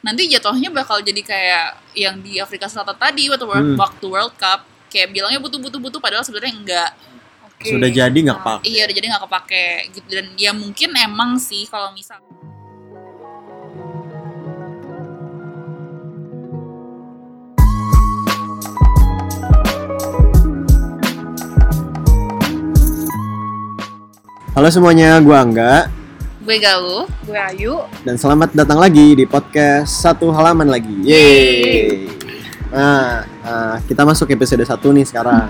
nanti jatuhnya bakal jadi kayak yang di Afrika Selatan tadi waktu World, Hmm. waktu World Cup kayak bilangnya butuh butuh butuh padahal sebenarnya enggak Oke. Sudah jadi nggak Nah, kepake. iya udah jadi nggak kepake gitu dan ya mungkin emang sih kalau misal Halo semuanya, gua Angga gue galuh Gue Ayu. dan selamat datang lagi di podcast satu halaman lagi. Yeay. Nah, nah, kita masuk episode 1 nih sekarang.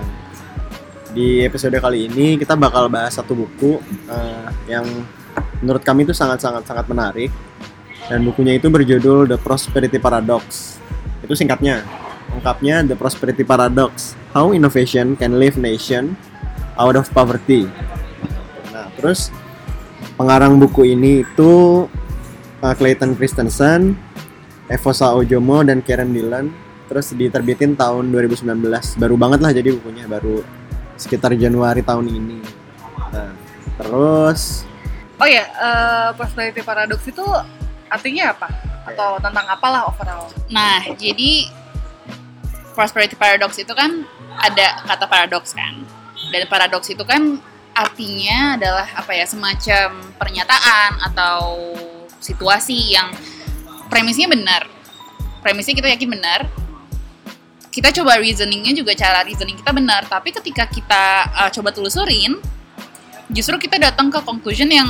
Di episode kali ini kita bakal bahas satu buku eh, yang menurut kami itu sangat-sangat sangat menarik dan bukunya itu berjudul The Prosperity Paradox. Itu singkatnya. Lengkapnya The Prosperity Paradox: How Innovation Can Lift Nation Out of Poverty. Nah, terus pengarang buku ini itu uh, Clayton Christensen, Evosa Ojomo dan Karen Dillon. Terus diterbitin tahun 2019. Baru banget lah jadi bukunya baru sekitar Januari tahun ini. Nah, terus Oh ya, eh, prosperity paradox itu artinya apa? Atau tentang apalah overall? nah jadi prosperity paradox itu kan ada kata paradoks kan dan paradoks itu kan artinya adalah apa ya semacam pernyataan atau situasi yang premisnya benar. Premisnya kita yakin benar. Kita coba reasoningnya juga cara reasoning kita benar. Tapi ketika kita uh, coba telusurin justru kita datang ke conclusion yang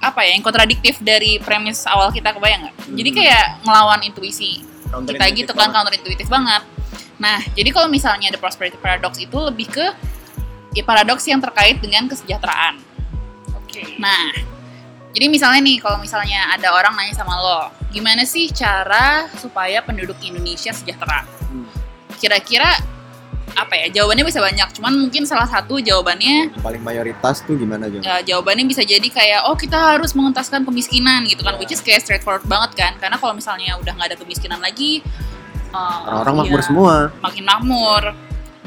apa ya yang kontradiktif dari premis awal kita kebayang nggak? Jadi Hmm. kayak ngelawan intuisi kita gitu kan counterintuitif banget. Nah jadi kalau misalnya the prosperity paradox itu lebih ke ya paradoks yang terkait dengan kesejahteraan Oke. Nah, jadi misalnya nih, kalau misalnya ada orang nanya sama lo, gimana sih cara supaya penduduk Indonesia sejahtera? Hmm. Kira-kira apa ya? Jawabannya bisa banyak, cuman mungkin salah satu jawabannya Yang paling mayoritas tuh gimana Jong? ya, jawabannya bisa jadi kayak oh kita harus mengentaskan kemiskinan gitu kan, which is kayak straightforward banget kan? Karena kalau misalnya udah nggak ada kemiskinan lagi, uh, Orang-orang makmur ya, semua. makin makmur.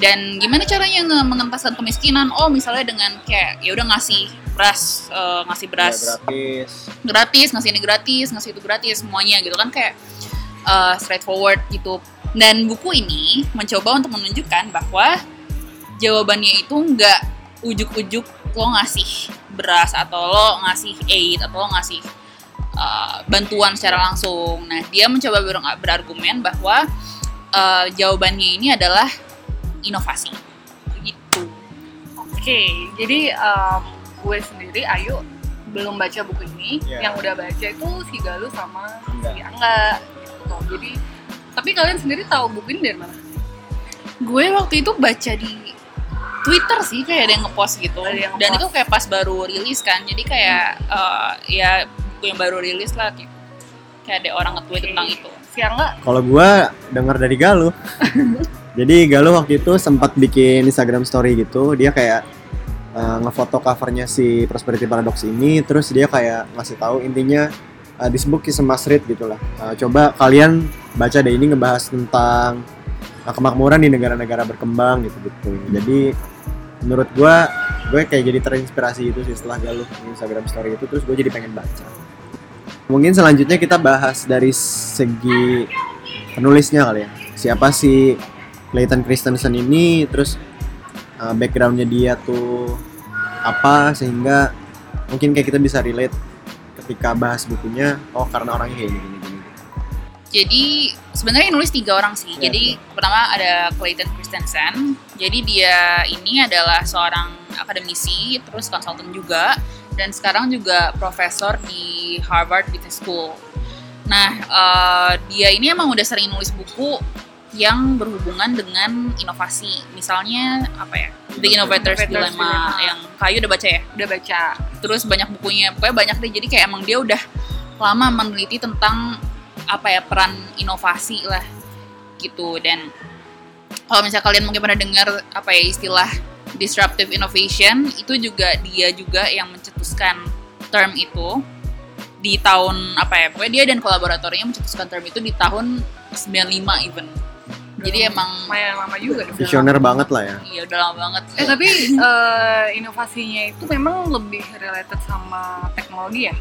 Dan gimana caranya nge- mengentaskan kemiskinan? Oh misalnya dengan kayak ya udah ngasih beras, eh, ngasih beras Ya, gratis. gratis ngasih ini gratis ngasih itu gratis semuanya gitu kan kayak uh, straightforward gitu dan buku ini mencoba untuk menunjukkan bahwa jawabannya itu nggak ujuk-ujuk lo ngasih beras atau lo ngasih aid atau lo ngasih uh, bantuan secara langsung nah dia mencoba ber- berargumen bahwa uh, jawabannya ini adalah inovasi gitu Oke, jadi em, gue sendiri Ayu belum baca buku ini. Iya. Yang udah baca itu si Galuh sama Angga. si Angga. Gitu. Jadi, tapi kalian sendiri tahu buku ini dari mana? gue waktu itu baca di Twitter sih kayak ada yang ngepost gitu Ada yang dan itu kayak pas baru rilis kan jadi kayak eh, ya buku yang baru rilis lah gitu kayak ada orang nge-tweet Oke. tentang itu Si Angga, Kalau gua dengar dari Galuh. Jadi Galuh waktu itu sempat bikin Instagram story gitu, dia kayak uh, ngefoto covernya si Prosperity Paradox ini, terus dia kayak ngasih tahu intinya uh, this book is a must read gitu lah. Uh, coba kalian baca deh ini ngebahas tentang uh, kemakmuran di negara-negara berkembang gitu gitu. Jadi menurut gua gue kayak jadi terinspirasi itu sih setelah Galuh Instagram story itu, terus gue jadi pengen baca. Mungkin selanjutnya kita bahas dari segi penulisnya kali ya. Siapa sih Clayton Christensen ini, terus uh, backgroundnya dia tuh apa sehingga mungkin kayak kita bisa relate ketika bahas bukunya. Oh karena orangnya kayak gini gini jadi sebenarnya nulis tiga orang sih. Ya, jadi pertama ada Clayton Christensen. Jadi dia ini adalah seorang akademisi terus konsultan juga dan sekarang juga profesor di Harvard Business School. Nah eh, dia ini emang udah sering nulis buku yang berhubungan dengan inovasi. Misalnya apa ya? The Innovator's, Innovator's Dilemma Dilemma. yang kayu udah baca ya? Udah baca. terus banyak bukunya. Pokoknya banyak deh. Jadi kayak emang dia udah lama meneliti tentang apa ya peran inovasi lah gitu. Dan kalau misalnya kalian mungkin pernah dengar apa ya istilah disruptive innovation itu juga dia juga yang mencetuskan term itu di tahun apa ya pokoknya dia dan kolaboratornya mencetuskan term itu di tahun 95 even jadi emang lumayan lama juga. deh. Visioner banget lah ya. iya udah lama banget Eh tapi eh, inovasinya itu memang lebih related sama teknologi ya?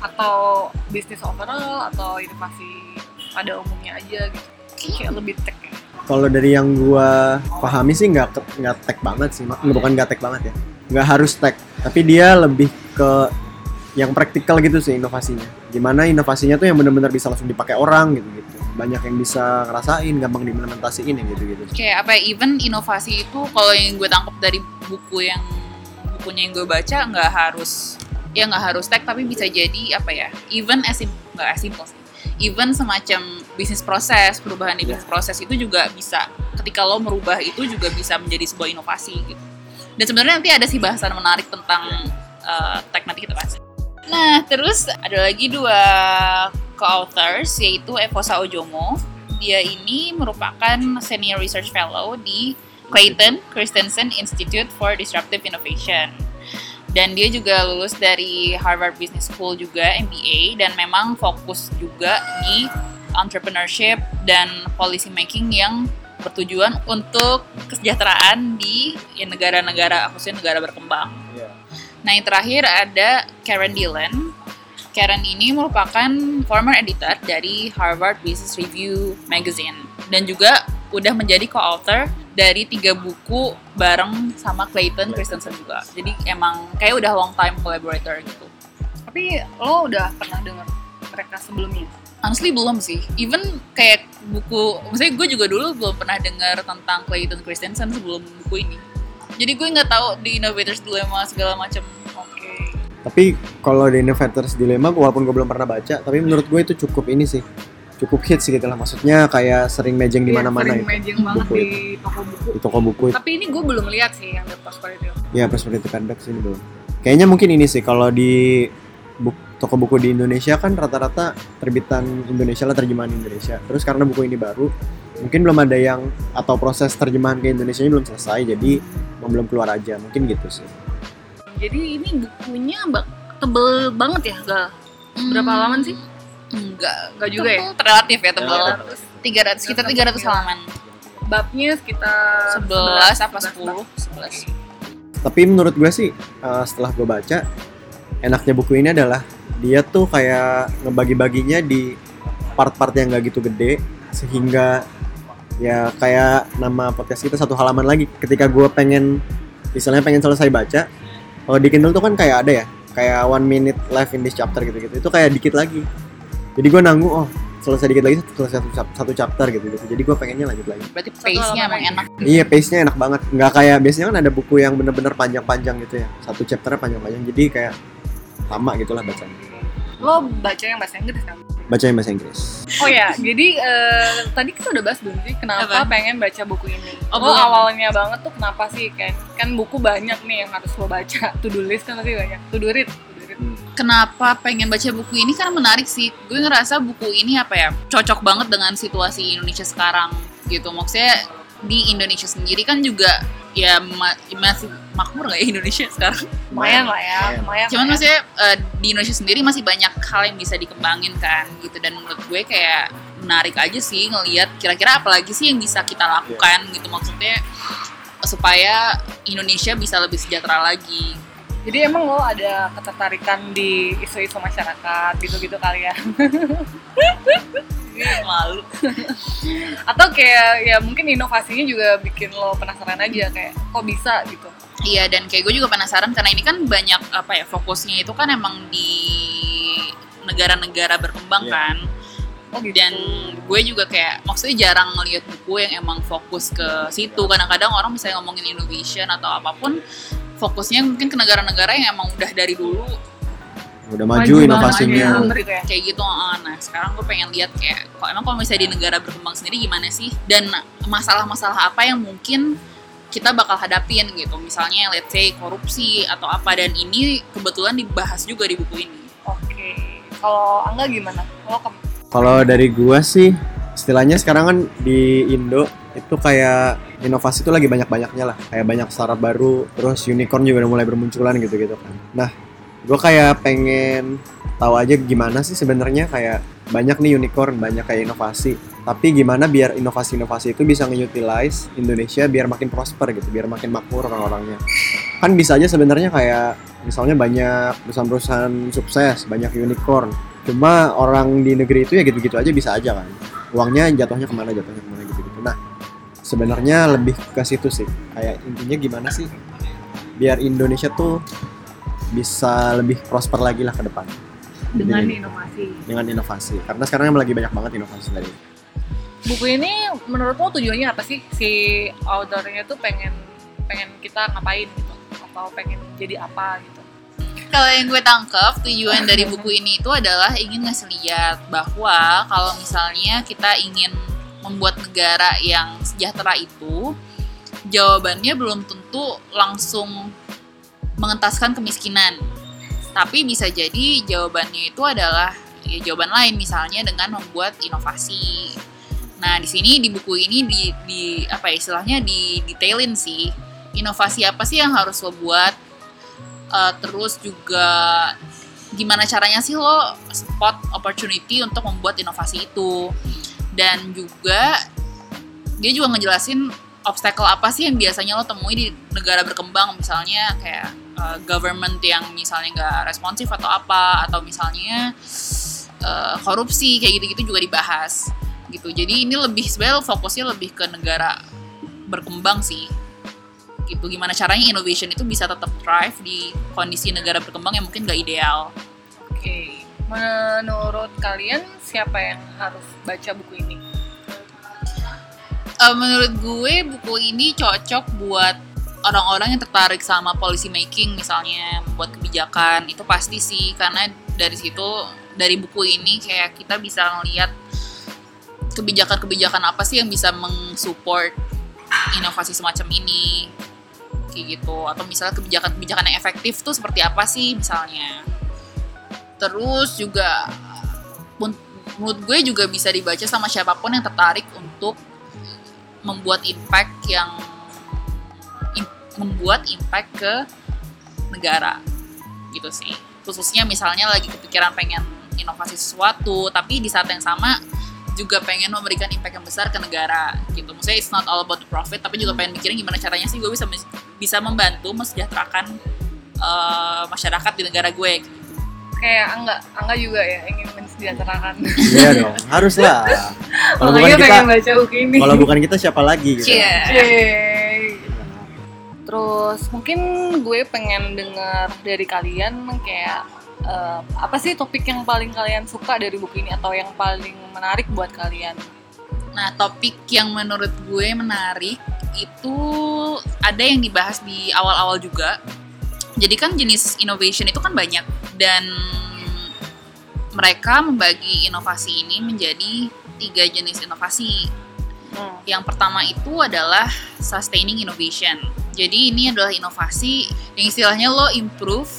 Atau bisnis overall atau inovasi pada umumnya aja gitu kayak lebih tech ya. Kalau dari yang gua pahami sih nggak nggak tech banget sih, bukan nggak tech banget ya. Nggak harus tech, tapi dia lebih ke yang praktikal gitu sih inovasinya. Gimana inovasinya tuh yang benar-benar bisa langsung dipakai orang gitu gitu. Banyak yang bisa ngerasain, gampang diimplementasiin yang gitu gitu. kayak apa ya, even inovasi itu kalau yang gue tangkap dari buku yang bukunya yang gue baca nggak harus ya nggak harus tech tapi bisa jadi apa ya even as nggak as simple sih. Even semacam bisnis proses perubahan di bisnis proses itu juga bisa ketika lo merubah itu juga bisa menjadi sebuah inovasi gitu. Dan sebenarnya nanti ada sih bahasan menarik tentang uh, tech nanti kita bahas nah terus ada lagi dua co-authors yaitu Evosa Ojomo dia ini merupakan senior research fellow di Clayton Christensen Institute for Disruptive Innovation. Dan dia juga lulus dari Harvard Business School juga MBA dan memang fokus juga di entrepreneurship dan policy making yang bertujuan untuk kesejahteraan di ya, negara-negara khususnya negara berkembang. Nah, yang terakhir ada Karen Dillon. Karen ini merupakan former editor dari Harvard Business Review magazine dan juga udah menjadi co-author dari tiga buku bareng sama Clayton Christensen juga. Jadi emang kayak udah long time collaborator gitu. tapi lo udah pernah dengar mereka sebelumnya Honestly belum sih. Even kayak buku, maksudnya gue juga dulu belum pernah dengar tentang Clayton Christensen sebelum buku ini. Jadi gue nggak tahu di Innovators Dilemma segala macam. oke Tapi kalau di Innovators Dilemma, walaupun gue belum pernah baca, tapi menurut gue itu cukup ini sih, cukup hits gitu lah. Maksudnya kayak sering mejeng di Iya, mana-mana sering itu mejeng banget buku di itu. toko buku di toko buku. itu. tapi ini gue belum lihat sih yang The Prosperity Ya Prosperity Paradox ini belum. Kayaknya mungkin ini sih kalau di buk- toko buku di Indonesia kan rata-rata terbitan Indonesia lah terjemahan Indonesia. Terus karena buku ini baru, mungkin belum ada yang atau proses terjemahan ke Indonesia belum selesai, jadi belum keluar aja. Mungkin gitu sih. jadi ini bukunya tebel banget ya Gal? Berapa halaman sih? Enggak, Enggak juga ya? Tebel, Relatif ya tebel. Terus 300 sekitar 300 halaman. babnya sekitar 11 apa 11 bab. 10? 11. Tapi menurut gue sih eh, setelah gue baca, enaknya buku ini adalah dia tuh kayak ngebagi-baginya di part-part yang gak gitu gede, sehingga ya kayak nama podcast kita satu halaman lagi. Ketika gue pengen, misalnya pengen selesai baca, kalau di Kindle tuh kan kayak ada ya, kayak one minute left in this chapter gitu-gitu. Itu kayak dikit lagi. Jadi gue nanggung, oh selesai dikit lagi selesai satu, satu chapter gitu gitu. Jadi gue pengennya lanjut lagi. Berarti pace-nya halaman emang enak. Iya, pace-nya enak banget. Nggak kayak biasanya kan ada buku yang bener-bener panjang-panjang gitu ya. Satu chapternya panjang-panjang. Jadi kayak lama gitu lah bacanya. Lo baca yang bahasa Inggris kan? Baca yang bahasa Inggris. Oh ya, jadi eh, tadi kita udah bahas belum sih kenapa Apa? pengen baca buku ini? Oh, lo awalnya banget tuh kenapa sih kan? Kan buku banyak nih yang harus lo baca. To do list kan pasti banyak. To do read. To do read. Kenapa pengen baca buku ini? Karena menarik sih. Gue ngerasa buku ini apa ya, cocok banget dengan situasi Indonesia sekarang gitu. Maksudnya di Indonesia sendiri kan juga ya ma- masih makmur nggak ya Indonesia sekarang? Lumayan lah ya, lumayan. Cuman ya. maksudnya eh, di Indonesia sendiri masih banyak hal yang bisa dikembangin kan gitu dan menurut gue kayak menarik aja sih ngelihat kira-kira apa lagi sih yang bisa kita lakukan gitu maksudnya supaya Indonesia bisa lebih sejahtera lagi. Jadi emang lo ada ketertarikan di isu-isu masyarakat gitu-gitu kali ya? Gue malu. Atau kayak ya mungkin inovasinya juga bikin lo penasaran aja kayak kok bisa gitu? Iya dan kayak gue juga penasaran karena ini kan banyak apa ya fokusnya itu kan emang di negara-negara berkembang Iya. kan. Oh gitu. Dan gue juga kayak maksudnya jarang ngelihat buku yang emang fokus ke situ. Kadang-kadang orang misalnya ngomongin innovation atau apa pun fokusnya mungkin ke negara-negara yang emang udah dari dulu Udah maju, inovasinya. gitu ya. kayak gitu. ah. Nah sekarang gue pengen lihat kayak kok emang kalau misalnya di negara berkembang sendiri gimana sih dan masalah-masalah apa yang mungkin kita bakal hadapin gitu. Misalnya let's say korupsi atau apa dan ini kebetulan dibahas juga di buku ini. Oke. Kalau Angga gimana? Lo ke Kalau dari gua sih, istilahnya sekarang kan di Indo itu kayak inovasi itu lagi banyak-banyaknya lah. Kayak banyak startup baru, terus unicorn juga udah mulai bermunculan gitu-gitu kan. Nah, gua kayak pengen tahu aja gimana sih sebenarnya kayak banyak nih unicorn, banyak kayak inovasi. Tapi gimana biar inovasi-inovasi itu bisa nge-utilize Indonesia biar makin prosper gitu, biar makin makmur orang-orangnya. Kan bisa aja sebenarnya kayak misalnya banyak perusahaan-perusahaan sukses, banyak unicorn, cuma orang di negeri itu ya gitu-gitu aja bisa aja kan. Uangnya jatuhnya ke mana jatuhnya ke mana gitu-gitu. Nah sebenarnya lebih ke situ sih. Kayak intinya gimana sih biar Indonesia tuh bisa lebih prosper lagi lah ke depan. Dengan Jadi- inovasi. dengan inovasi. Karena sekarang lagi banyak banget inovasi tadi Buku ini menurut lo tujuannya apa sih? Si authornya tuh pengen pengen kita ngapain gitu atau pengen jadi apa gitu. Kalau yang gue tangkap tujuan dari buku ini itu adalah ingin ngasih lihat bahwa kalau misalnya kita ingin membuat negara yang sejahtera itu jawabannya belum tentu langsung mengentaskan kemiskinan. Tapi bisa jadi jawabannya itu adalah ya, jawaban lain misalnya dengan membuat inovasi. Nah, di sini di buku ini di, di apa ya istilahnya di detailin sih inovasi apa sih yang harus lo buat Uh, terus juga gimana caranya sih lo spot opportunity untuk membuat inovasi itu. Dan juga dia juga ngejelasin obstacle apa sih yang biasanya lo temui di negara berkembang. Misalnya kayak uh, government yang misalnya nggak responsif atau apa atau misalnya uh, korupsi kayak gitu-gitu juga dibahas gitu jadi ini lebih sebenarnya fokusnya lebih ke negara berkembang sih gitu gimana caranya innovation itu bisa tetap thrive di kondisi negara berkembang yang mungkin gak ideal Oke. Menurut kalian siapa yang harus baca buku ini? Eh, menurut gue buku ini cocok buat orang-orang yang tertarik sama policy making misalnya membuat kebijakan itu pasti sih karena dari situ dari buku ini kayak kita bisa ngelihat kebijakan-kebijakan apa sih yang bisa mensupport inovasi semacam ini? Kayak gitu. Atau misalnya kebijakan-kebijakan yang efektif tuh seperti apa sih misalnya? Terus juga menurut gue juga bisa dibaca sama siapa pun yang tertarik untuk membuat impact yang membuat impact ke negara. Gitu sih. Khususnya misalnya lagi kepikiran pengen inovasi sesuatu tapi di saat yang sama juga pengen memberikan impact yang besar ke negara gitu maksudnya it's not all about the profit tapi juga pengen mikirin gimana caranya sih gue bisa bisa membantu mesejahterakan eh, masyarakat di negara gue Kayak Angga, Angga juga ya ingin mensejahterakan. iya dong harus lah kalau bukan kita pengen baca ini. kalau bukan kita siapa lagi gitu Cie. Yeay. Terus mungkin gue pengen dengar dari kalian kayak eh, apa sih topik yang paling kalian suka dari buku ini atau yang paling menarik buat kalian? Nah, topik yang menurut gue menarik itu ada yang dibahas di awal-awal juga. Jadi kan jenis innovation itu kan banyak dan mereka membagi inovasi ini menjadi tiga jenis inovasi. Hmm. Yang pertama itu adalah sustaining innovation. Jadi ini adalah inovasi yang istilahnya lo improve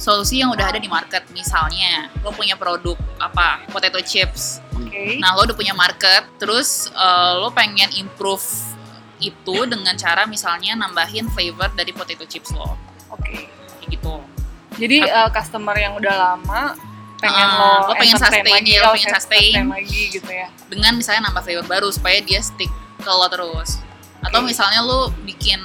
solusi yang udah ada di market. Misalnya lo punya produk apa potato chips Oke. Nah, lo udah punya market, terus eh, lo pengen improve itu dengan cara misalnya nambahin flavor dari potato chips lo. Oke. Kayak gitu. Jadi eh, customer yang udah lama pengen Ah, lo, lo pengen sustain, lagi, ya, lo pengen sustain sustain. lagi gitu ya. Dengan misalnya nambah flavor baru supaya dia stick ke lo terus. Atau Oke. misalnya lo bikin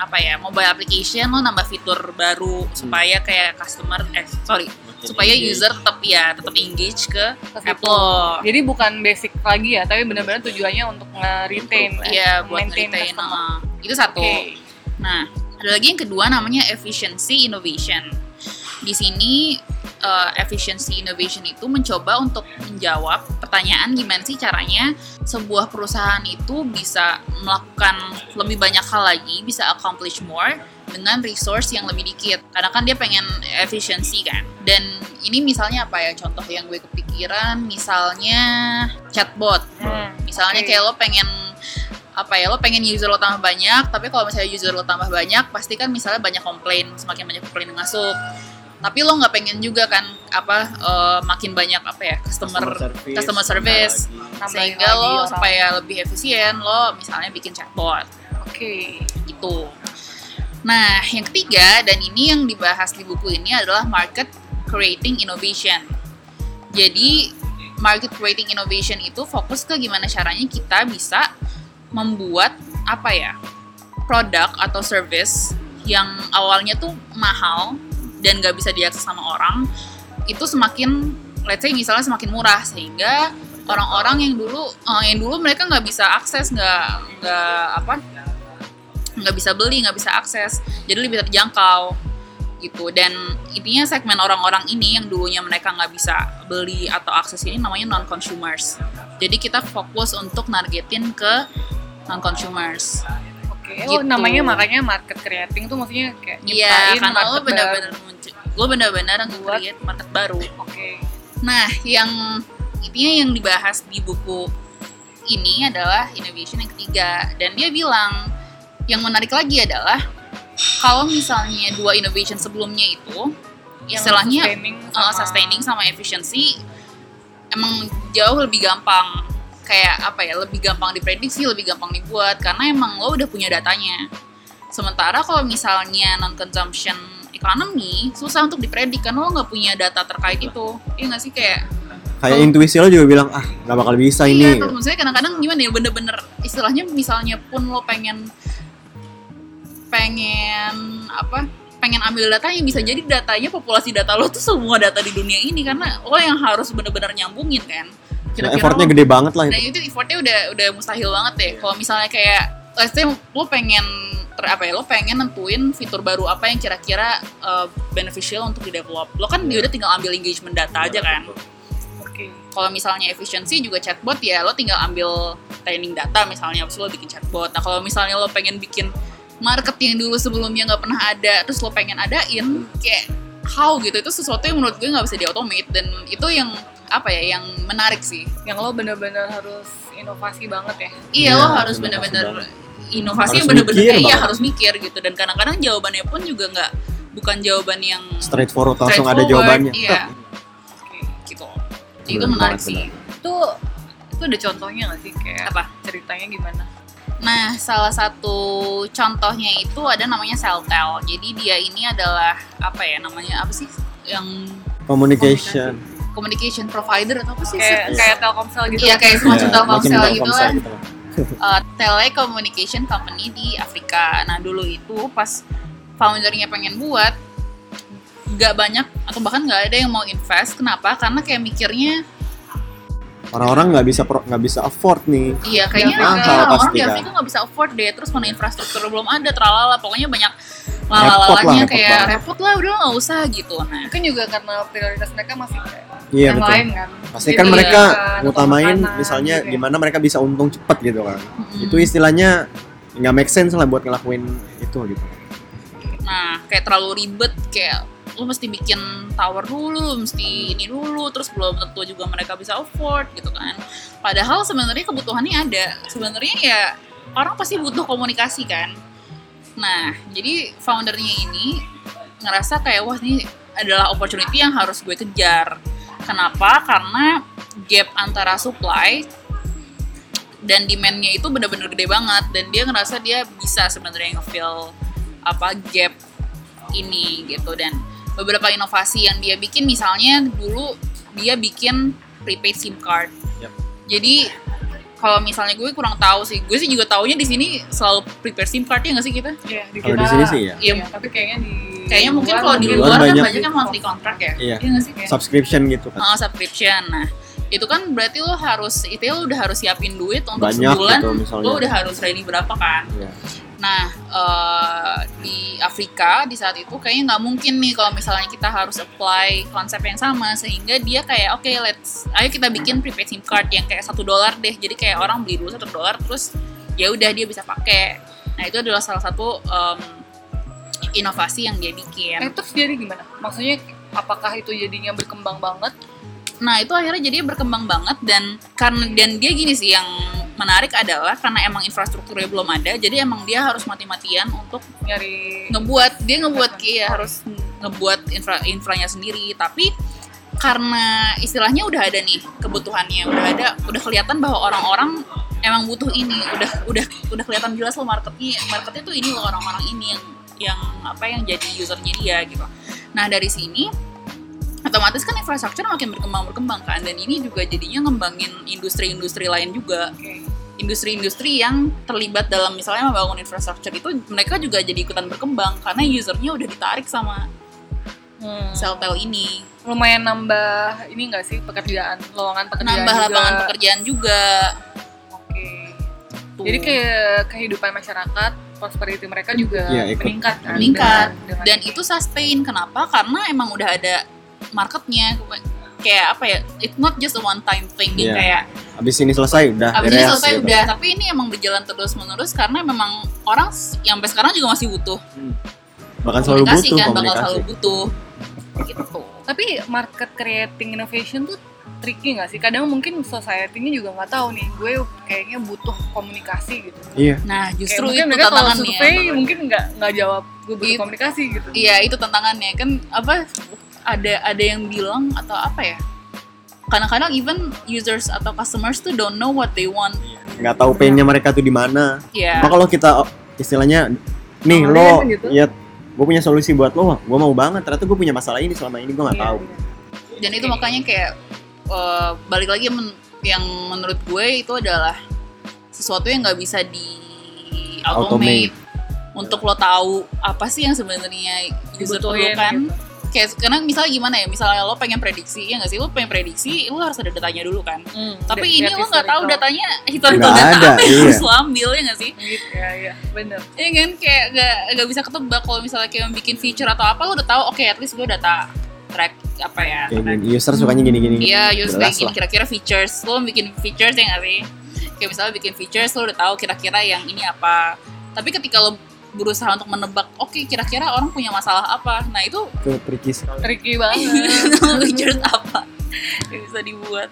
apa ya, mobile application lo nambah fitur baru supaya kayak customer eh sorry, supaya user tetap ya tetap engage ke Ke app situ. lo. Jadi bukan basic lagi ya, tapi benar-benar tujuannya untuk nge-retain, Iya, buat maintain nge-retain. ah. Itu satu. Oke. Nah, ada lagi yang kedua namanya efficiency innovation. Di sini uh, efficiency innovation itu mencoba untuk menjawab pertanyaan gimana sih caranya sebuah perusahaan itu bisa melakukan lebih banyak hal lagi, bisa accomplish more dengan resource yang lebih dikit. Karena kan dia pengen efficiency kan. Dan ini misalnya apa ya? Contoh yang gue kepikiran misalnya chatbot. Hmm, Misalnya oke. kayak lo pengen apa ya lo pengen user lo tambah banyak tapi kalau misalnya user lo tambah banyak pasti kan misalnya banyak komplain semakin banyak komplain yang masuk tapi lo nggak pengen juga kan apa eh, makin banyak apa ya customer, customer service, Nambahin sehingga lagi lo orang. supaya lebih efisien lo misalnya bikin chatbot. Oke. gitu. Nah yang ketiga dan ini yang dibahas di buku ini adalah market creating innovation. Jadi market creating innovation itu fokus ke gimana caranya kita bisa membuat apa ya produk atau service yang awalnya tuh mahal dan gak bisa diakses sama orang itu semakin let's say misalnya semakin murah sehingga orang-orang yang dulu eh, yang dulu mereka nggak bisa akses nggak nggak apa nggak bisa beli nggak bisa akses jadi lebih terjangkau gitu. Dan intinya segmen orang-orang ini yang dulunya mereka nggak bisa beli atau akses ini namanya non consumers jadi kita fokus untuk nargetin ke non consumers Oh Gitu. namanya makanya market creating tuh maksudnya kayak Iya, karena lo benar-benar lo benar-benar nge-create market baru. Oke. Nah, yang intinya yang dibahas di buku ini adalah innovation yang ketiga dan dia bilang yang menarik lagi adalah kalau misalnya dua innovation sebelumnya itu Yang istilahnya sustaining uh, sustaining sama efficiency emang jauh lebih gampang kayak apa ya lebih gampang diprediksi lebih gampang dibuat karena emang lo udah punya datanya. Sementara kalau misalnya non consumption economy susah untuk dipredik karena lo nggak punya data terkait itu. Iya nggak sih kayak kayak Oh. intuisi lo juga bilang ah nggak bakal bisa iya ini. kalau misalnya kadang-kadang gimana ya bener-bener istilahnya misalnya pun lo pengen pengen apa pengen ambil datanya bisa jadi datanya populasi data lo tuh semua data di dunia ini karena lo yang harus bener-bener nyambungin kan Nah, effortnya lo- gede banget lah Nah itu itu effortnya udah udah mustahil banget deh. Kalau misalnya kayak let's say lo pengen ter, apa ya lo pengen nentuin fitur baru apa yang kira-kira uh, beneficial untuk di develop. Lo kan dia udah tinggal ambil engagement data aja kan. Oke. Kalau misalnya efisiensi juga chatbot ya lo tinggal ambil training data misalnya terus lo bikin chatbot. Nah kalau misalnya lo pengen bikin market yang dulu sebelumnya nggak pernah ada terus lo pengen adain kayak how gitu itu sesuatu yang menurut gue nggak bisa diautomate dan itu yang apa ya yang menarik sih Yang lo bener-bener harus inovasi banget ya. Iya Iya, lo harus inovasi bener-bener inovasi Harus yang bener-bener kayak iya harus mikir gitu dan kadang-kadang jawabannya pun juga nggak bukan jawaban yang straightforward langsung ada straightforward, jawabannya Iya Oke. gitu. Jadi itu menarik sih. Itu itu ada contohnya nggak sih kayak Apa? ceritanya gimana? Nah salah satu contohnya itu ada namanya Celltel. Jadi dia ini adalah apa ya namanya apa sih yang communication communication provider atau apa sih? Kayak kayak Telkomsel gitu. Iya kayak semacam Iya, Telkomsel gitu kan. gitu uh, telecommunication company di Afrika. Nah dulu itu pas foundernya pengen buat nggak banyak atau bahkan nggak ada yang mau invest. Kenapa? Karena kayak mikirnya orang-orang nggak bisa nggak bisa afford nih iya kayaknya Mahal kayaknya orang pasti di. Afrika nggak bisa afford deh. Terus mana infrastruktur belum ada, tralala. Pokoknya banyak lalalanya repot kayak banget. repot lah udah nggak usah gitu. Nah Mungkin juga karena prioritas mereka masih kayak iya yang betul lain kan. pasti kan Iya, mereka kan, ngutamain makanan misalnya gitu ya. gimana mereka bisa untung cepet gitu kan mm-mm. itu istilahnya nggak make sense lah buat ngelakuin itu gitu Nah, kayak terlalu ribet kayak lu mesti bikin tower dulu, lu mesti ini dulu, terus belum tentu juga mereka bisa afford gitu kan. Padahal sebenarnya kebutuhannya ada. Sebenarnya ya orang pasti butuh komunikasi kan. Nah, jadi foundernya ini ngerasa kayak wah ini adalah opportunity yang harus gue kejar. Kenapa? Karena gap antara supply dan demand-nya itu benar-benar gede banget dan dia ngerasa dia bisa sebenarnya nge-fill apa gap ini gitu dan beberapa inovasi yang dia bikin misalnya dulu dia bikin prepaid SIM card. Yap. Jadi kalau misalnya gue kurang tahu sih, gue sih juga taunya di sini selalu prepare SIM card ya nggak sih kita? Iya, di kita. di sini sih ya Iya, Iya, tapi kayaknya di kayaknya mungkin kalau di luar, luar kan banyak. yang monthly contract ya. Iya. nggak sih? subscription gitu kan Oh, subscription. Nah, itu kan berarti lo harus itu lo udah harus siapin duit untuk banyak sebulan. gitu misalnya Lo udah harus ready berapa kan? Iya. Nah, eh, di Afrika di saat itu kayaknya nggak mungkin nih kalau misalnya kita harus apply konsep yang sama sehingga dia kayak oke let's ayo kita bikin prepaid SIM card yang kayak satu dolar deh jadi kayak orang beli dulu satu dolar terus ya udah dia bisa pakai. Nah itu adalah salah satu em, inovasi yang dia bikin. Eh, terus jadi gimana? Maksudnya apakah itu jadinya berkembang banget? Nah itu akhirnya jadi berkembang banget dan karena dan dia gini sih yang menarik adalah karena emang infrastrukturnya belum ada jadi emang dia harus mati-matian untuk Nyari ngebuat dia ngebuat kayak harus ngebuat infra infranya sendiri. Tapi karena istilahnya udah ada nih kebutuhannya udah ada udah kelihatan bahwa orang-orang emang butuh ini udah udah udah kelihatan jelas loh marketnya marketnya tuh ini loh orang-orang ini yang yang apa yang jadi usernya dia gitu. Nah dari sini otomatis kan infrastruktur makin berkembang berkembang kan dan ini juga jadinya ngembangin industri-industri lain juga Oke. industri-industri yang terlibat dalam misalnya membangun infrastruktur itu mereka juga jadi ikutan berkembang karena usernya udah ditarik sama Hmm. Celltel ini lumayan nambah ini enggak sih pekerjaan lowongan pekerjaan nambah juga. lapangan pekerjaan juga Oke. Tuh. Jadi kayak kehidupan masyarakat, prosperity mereka juga ikut. meningkat kan. Meningkat. dengan- dengan dan itu sustain kenapa karena emang udah ada marketnya kayak apa ya it's not just a one time thing Iya. kayak Abis ini selesai udah. abis ini selesai gitu. udah tapi ini emang berjalan terus menerus karena memang orang yang sampai sekarang juga masih butuh Bahkan selalu komunikasi butuh kan bakal komunikasi. selalu butuh gitu Tapi market creating innovation tuh tricky nggak sih? Kadang mungkin society-nya juga nggak tahu nih. Gue kayaknya butuh komunikasi gitu. Iya. nah justru Kayak itu mereka kalau tantangannya survei mungkin nggak nggak jawab gue butuh komunikasi gitu. iya itu tantangannya kan apa ada ada yang bilang atau apa ya kadang-kadang even users atau customers tuh don't know what they want Nggak tahu painnya mereka tuh di mana. Cuma kalau kita oh, istilahnya nih lo gitu. ya gue punya solusi buat lo, gue mau banget. Ternyata gue punya masalah ini selama ini gue nggak Iya, tahu. iya. dan itu makanya kayak eh, balik lagi men- yang menurut gue itu adalah sesuatu yang nggak bisa di automate Automate. untuk lo tahu apa sih yang sebenarnya user Dibutuhin perlukan gitu. Kayak karena misalnya gimana ya misalnya lo pengen prediksi ya nggak sih lo pengen prediksi lo harus ada datanya dulu kan Hmm, tapi ini lo nggak tahu datanya historical Nggak data ada, apa yang iya. harus lo ambil ya nggak sih Gitu, ya, iya, bener. ya kan kayak nggak nggak bisa ketebak kalau misalnya kayak bikin feature atau apa lo udah tahu oke at least gue data track apa ya Kayak gini, user sukanya gini-gini. Iya, user kayak gini kira-kira features. Lo bikin features ya nggak sih? Kayak misalnya bikin features, lo udah tahu kira-kira yang ini apa. Tapi ketika lo berusaha untuk menebak, oke kira-kira orang punya masalah apa. Nah itu Itu tricky sekali. Tricky banget. features apa yang bisa dibuat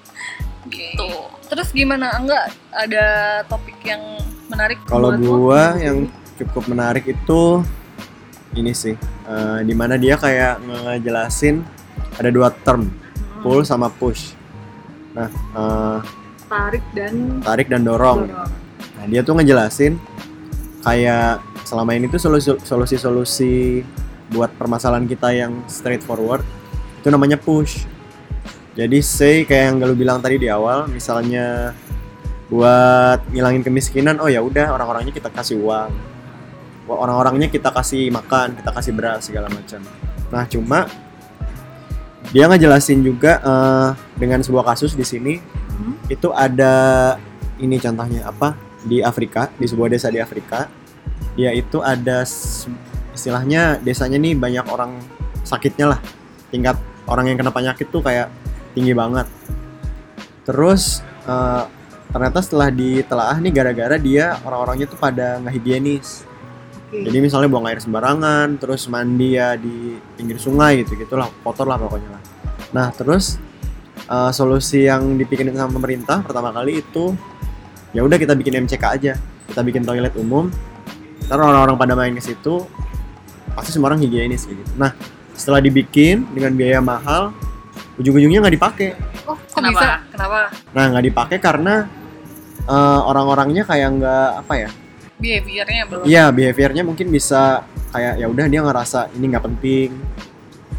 gitu. Terus gimana? Enggak ada topik yang menarik Kalau buat lo? gua yang cukup menarik itu ini sih, eh, di mana dia kayak ngejelasin ada dua term, Hmm, pull sama push. Nah, eh, tarik dan tarik dan dorong. dorong. Nah, dia tuh ngejelasin kayak selama ini tuh solusi- solusi-solusi buat permasalahan kita yang straightforward itu namanya push. Jadi say kayak yang lu bilang tadi di awal, misalnya buat ngilangin kemiskinan, oh ya udah orang-orangnya kita kasih uang. Orang-orangnya kita kasih makan, kita kasih beras segala macam. Nah, cuma dia ngejelasin juga eh, dengan sebuah kasus di sini Hmm. itu ada ini contohnya apa di Afrika di sebuah desa di Afrika dia itu ada istilahnya desanya nih banyak orang sakitnya lah. Tingkat orang yang kena penyakit tuh kayak tinggi banget. Terus eh, ternyata setelah ditelaah nih gara-gara dia orang-orangnya tuh pada nggak higienis Oke. jadi misalnya buang air sembarangan terus mandi ya di pinggir sungai gitu gitulah kotor lah pokoknya lah. Nah terus eh, solusi yang dipikirin sama pemerintah pertama kali itu ya udah kita bikin MCK aja. Kita bikin toilet umum ntar orang-orang pada main ke situ pasti semua orang higienis gitu nah setelah dibikin dengan biaya mahal ujung-ujungnya nggak dipakai Oh, kok Kenapa? bisa? Kenapa? nah nggak dipakai karena eh, orang-orangnya kayak nggak apa ya Behaviornya belum. Iya, behaviornya mungkin bisa kayak ya udah dia ngerasa ini nggak penting.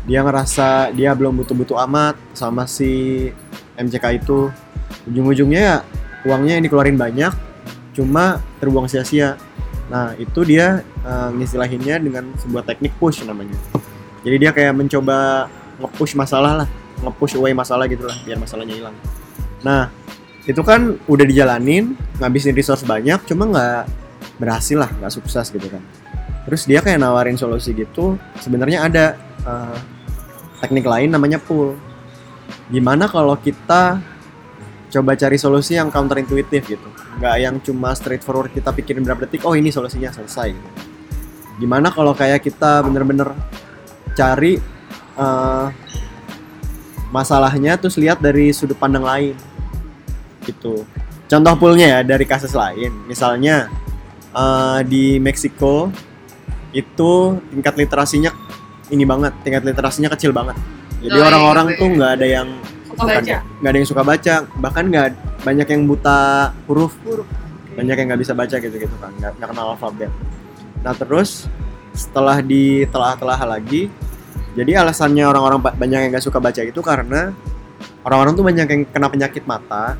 Dia ngerasa dia belum butuh-butuh amat sama si MCK itu. Ujung-ujungnya ya uangnya yang dikeluarin banyak, cuma terbuang sia-sia. Nah itu dia eh, ngistilahinnya dengan sebuah teknik push namanya. Jadi dia kayak mencoba nge-push masalah lah, nge-push away masalah gitu lah, biar masalahnya hilang. Nah itu kan udah dijalanin, ngabisin resource banyak, cuma nggak berhasil lah nggak sukses gitu kan terus dia kayak nawarin solusi gitu sebenarnya ada eh, teknik lain namanya pull gimana kalau kita coba cari solusi yang counter intuitif gitu. Nggak yang cuma straightforward kita pikirin berapa detik oh ini solusinya selesai gitu. gimana kalau kayak kita bener-bener cari eh, masalahnya terus lihat dari sudut pandang lain gitu. Contoh pullnya ya dari kasus lain. Misalnya eh, di Meksiko itu tingkat literasinya ini banget tingkat literasinya kecil banget. Jadi Oh, iya, orang-orang iya, tuh nggak ada yang Suka baca. nggak ada yang suka baca bahkan nggak banyak yang buta huruf Huruf. banyak yang nggak bisa baca gitu gitu kan nggak nggak kenal alfabet nah terus setelah ditelah-telah lagi jadi alasannya orang-orang ba- banyak yang nggak suka baca itu karena orang-orang tuh banyak yang kena penyakit mata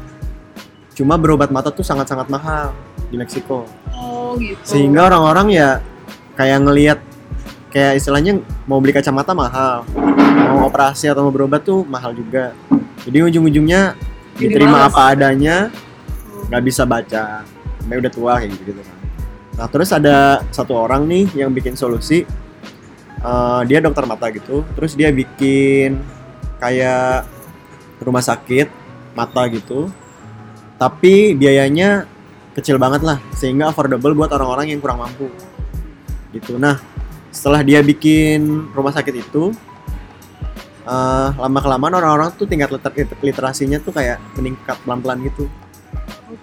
cuma berobat mata tuh sangat-sangat mahal di Meksiko Oh gitu. sehingga orang-orang ya kayak ngelihat kayak istilahnya mau beli kacamata mahal. Mau operasi atau mau berobat tuh mahal juga. Jadi ujung-ujungnya diterima males. apa adanya nggak bisa baca. Sampai udah tua kayak gitu, gitu kan. Nah terus ada satu orang nih yang bikin solusi. Eh, dia dokter mata gitu. Terus dia bikin kayak rumah sakit mata gitu. Tapi biayanya kecil banget lah sehingga affordable buat orang-orang yang kurang mampu. Gitu. Nah setelah dia bikin rumah sakit itu eh, lama kelamaan orang-orang tuh tingkat liter- literasinya tuh kayak meningkat pelan-pelan gitu.